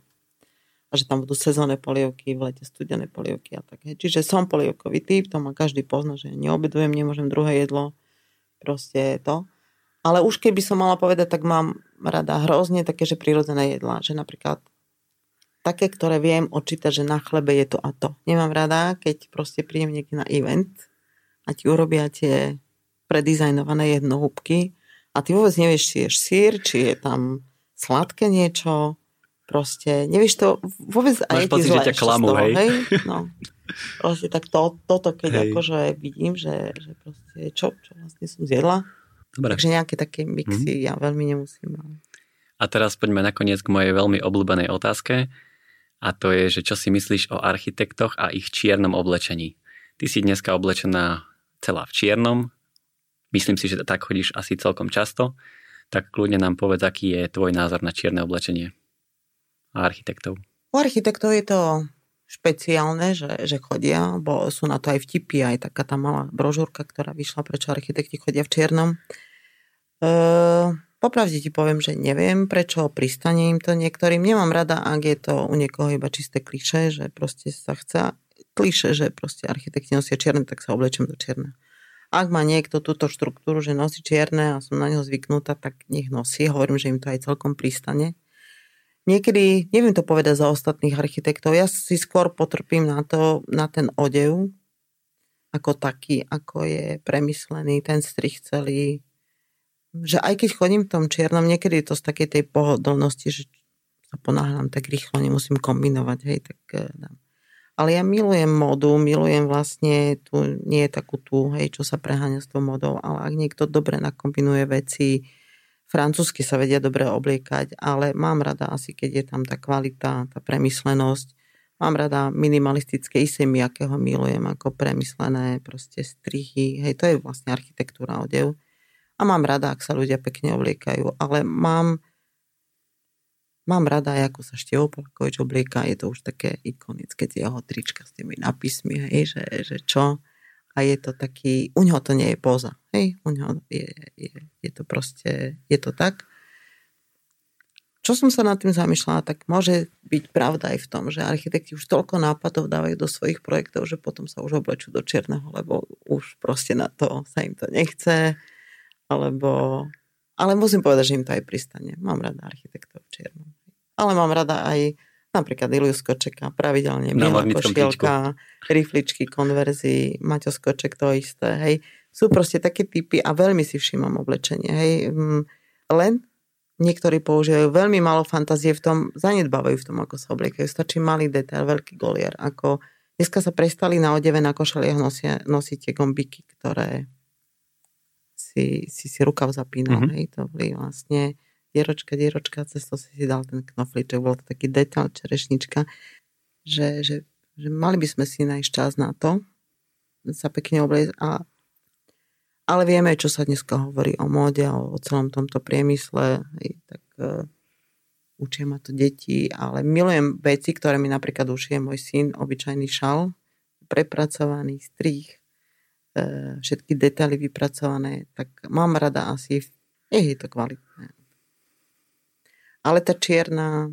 A že tam budú sezónne polievky, v lete studené polievky a tak. Čiže som polievkový typ, to ma každý pozná, že neobedujem, nemôžem druhé jedlo, proste to. Ale už keby som mala povedať, tak mám rada hrozne také, že prirodzené jedlá. Že napríklad také, ktoré viem odčítať, že na chlebe je to a to. Nemám rada, keď proste príjem niekde na event a ti urobia tie predizajnované jednohúbky a ty vôbec nevieš, či je sír, či je tam sladké niečo, proste nevieš to vôbec aj pocit, že ťa klamú, hej? hej? [LAUGHS] No. Proste tak to, toto, keď hej. akože vidím, že, že proste čo, čo vlastne som zjedla. Dobre. Takže nejaké také mixy mm. ja veľmi nemusím. Ale... A teraz poďme nakoniec k mojej veľmi obľúbenej otázke a to je, že čo si myslíš o architektoch a ich čiernom oblečení. Ty si dneska oblečená celá v čiernom, myslím si, že tak chodíš asi celkom často, tak kľudne nám povedz, aký je tvoj názor na čierne oblečenie a architektov. U architektov je to špeciálne, že, že chodia, bo sú na to aj vtipy, aj taká tá malá brožúrka, ktorá vyšla, prečo architekti chodia v čiernom. E, popravde ti poviem, že neviem, prečo pristane im to niektorým. Nemám rada, ak je to u niekoho iba čisté kliše, že proste sa chce kliše, že proste architekti nosia čierne, tak sa oblečem do čierna. Ak má niekto túto štruktúru, že nosí čierne a som na neho zvyknutá, tak nech nosí. Hovorím, že im to aj celkom pristane. Niekedy, neviem to povedať za ostatných architektov, ja si skôr potrpím na to, na ten odev, ako taký, ako je premyslený, ten strich celý. Že aj keď chodím v tom čiernom, niekedy je to z takej tej pohodlnosti, že sa ponáhľam tak rýchlo, nemusím kombinovať, hej, tak eh, dám ale ja milujem modu, milujem vlastne tu, nie je takú tú, hej, čo sa preháňa s tou modou, ale ak niekto dobre nakombinuje veci, francúzsky sa vedia dobre obliekať, ale mám rada asi, keď je tam tá kvalita, tá premyslenosť. Mám rada minimalistické isemi, akého milujem, ako premyslené proste strihy. Hej, to je vlastne architektúra odev. A mám rada, ak sa ľudia pekne obliekajú, ale mám Mám rada ako sa Števo Polakovič oblieka, je to už také ikonické, tie jeho trička s tými nápismi, hej, že, že čo. A je to taký, u neho to nie je poza, hej, u neho je, je, je to proste, je to tak. Čo som sa nad tým zamýšľala, tak môže byť pravda aj v tom, že architekti už toľko nápadov dávajú do svojich projektov, že potom sa už oblečú do čierneho, lebo už proste na to sa im to nechce, alebo ale musím povedať, že im to aj pristane. Mám rada architektov v čiernom. Ale mám rada aj napríklad Iliu Skočeka, pravidelne biela košielka, rifličky, konverzii, Maťo Skoček, to isté, hej. Sú proste také typy a veľmi si všímam oblečenie, hej. Mm, len niektorí používajú veľmi málo fantázie v tom, zanedbávajú v tom, ako sa obliekajú. Stačí malý detail, veľký golier. Ako dneska sa prestali na odeve na košeliach nosiť tie gombiky, ktoré si, si, si rukav zapínal, mm-hmm. hej, to boli vlastne dieročka, dieročka, cez to si si dal ten knoflíček, bol to taký detail, čerešnička, že, že, že mali by sme si nájsť čas na to, sa pekne obliecť a ale vieme, čo sa dneska hovorí o móde a o celom tomto priemysle, hej, tak uh, učia ma to deti, ale milujem veci, ktoré mi napríklad ušije môj syn, obyčajný šal, prepracovaný strých, E, všetky detaily vypracované, tak mám rada asi, je, to kvalitné. Ale tá čierna,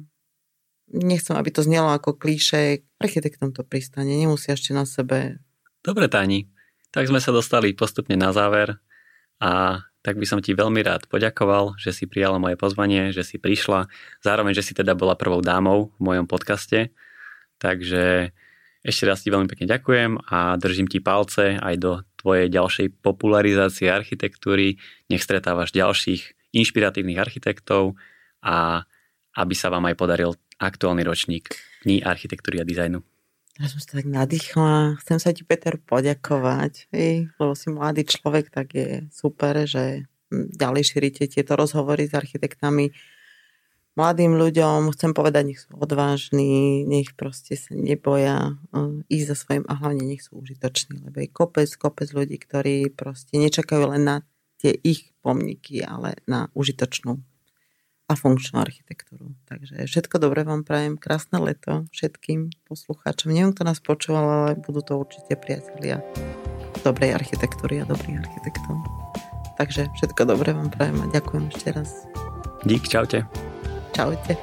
nechcem, aby to znelo ako klíše, architektom to pristane, nemusia ešte na sebe. Dobre, Tani, tak sme sa dostali postupne na záver a tak by som ti veľmi rád poďakoval, že si prijala moje pozvanie, že si prišla, zároveň, že si teda bola prvou dámou v mojom podcaste. Takže ešte raz ti veľmi pekne ďakujem a držím ti palce aj do tvojej ďalšej popularizácie architektúry. Nech stretávaš ďalších inšpiratívnych architektov a aby sa vám aj podaril aktuálny ročník Dní architektúry a dizajnu. Ja som sa tak nadýchla. Chcem sa ti, Peter, poďakovať, hej, lebo si mladý človek, tak je super, že ďalej šírite tieto rozhovory s architektami. Mladým ľuďom chcem povedať, nech sú odvážni, nech proste sa neboja uh, ísť za svojim a hlavne nech sú užitoční, lebo je kopec, kopec ľudí, ktorí proste nečakajú len na tie ich pomníky, ale na užitočnú a funkčnú architektúru. Takže všetko dobré vám prajem, krásne leto všetkým poslucháčom. Neviem, kto nás počúval, ale budú to určite priatelia dobrej architektúry a dobrých architektov. Takže všetko dobré vám prajem a ďakujem ešte raz. Dík, čaute. Čaute.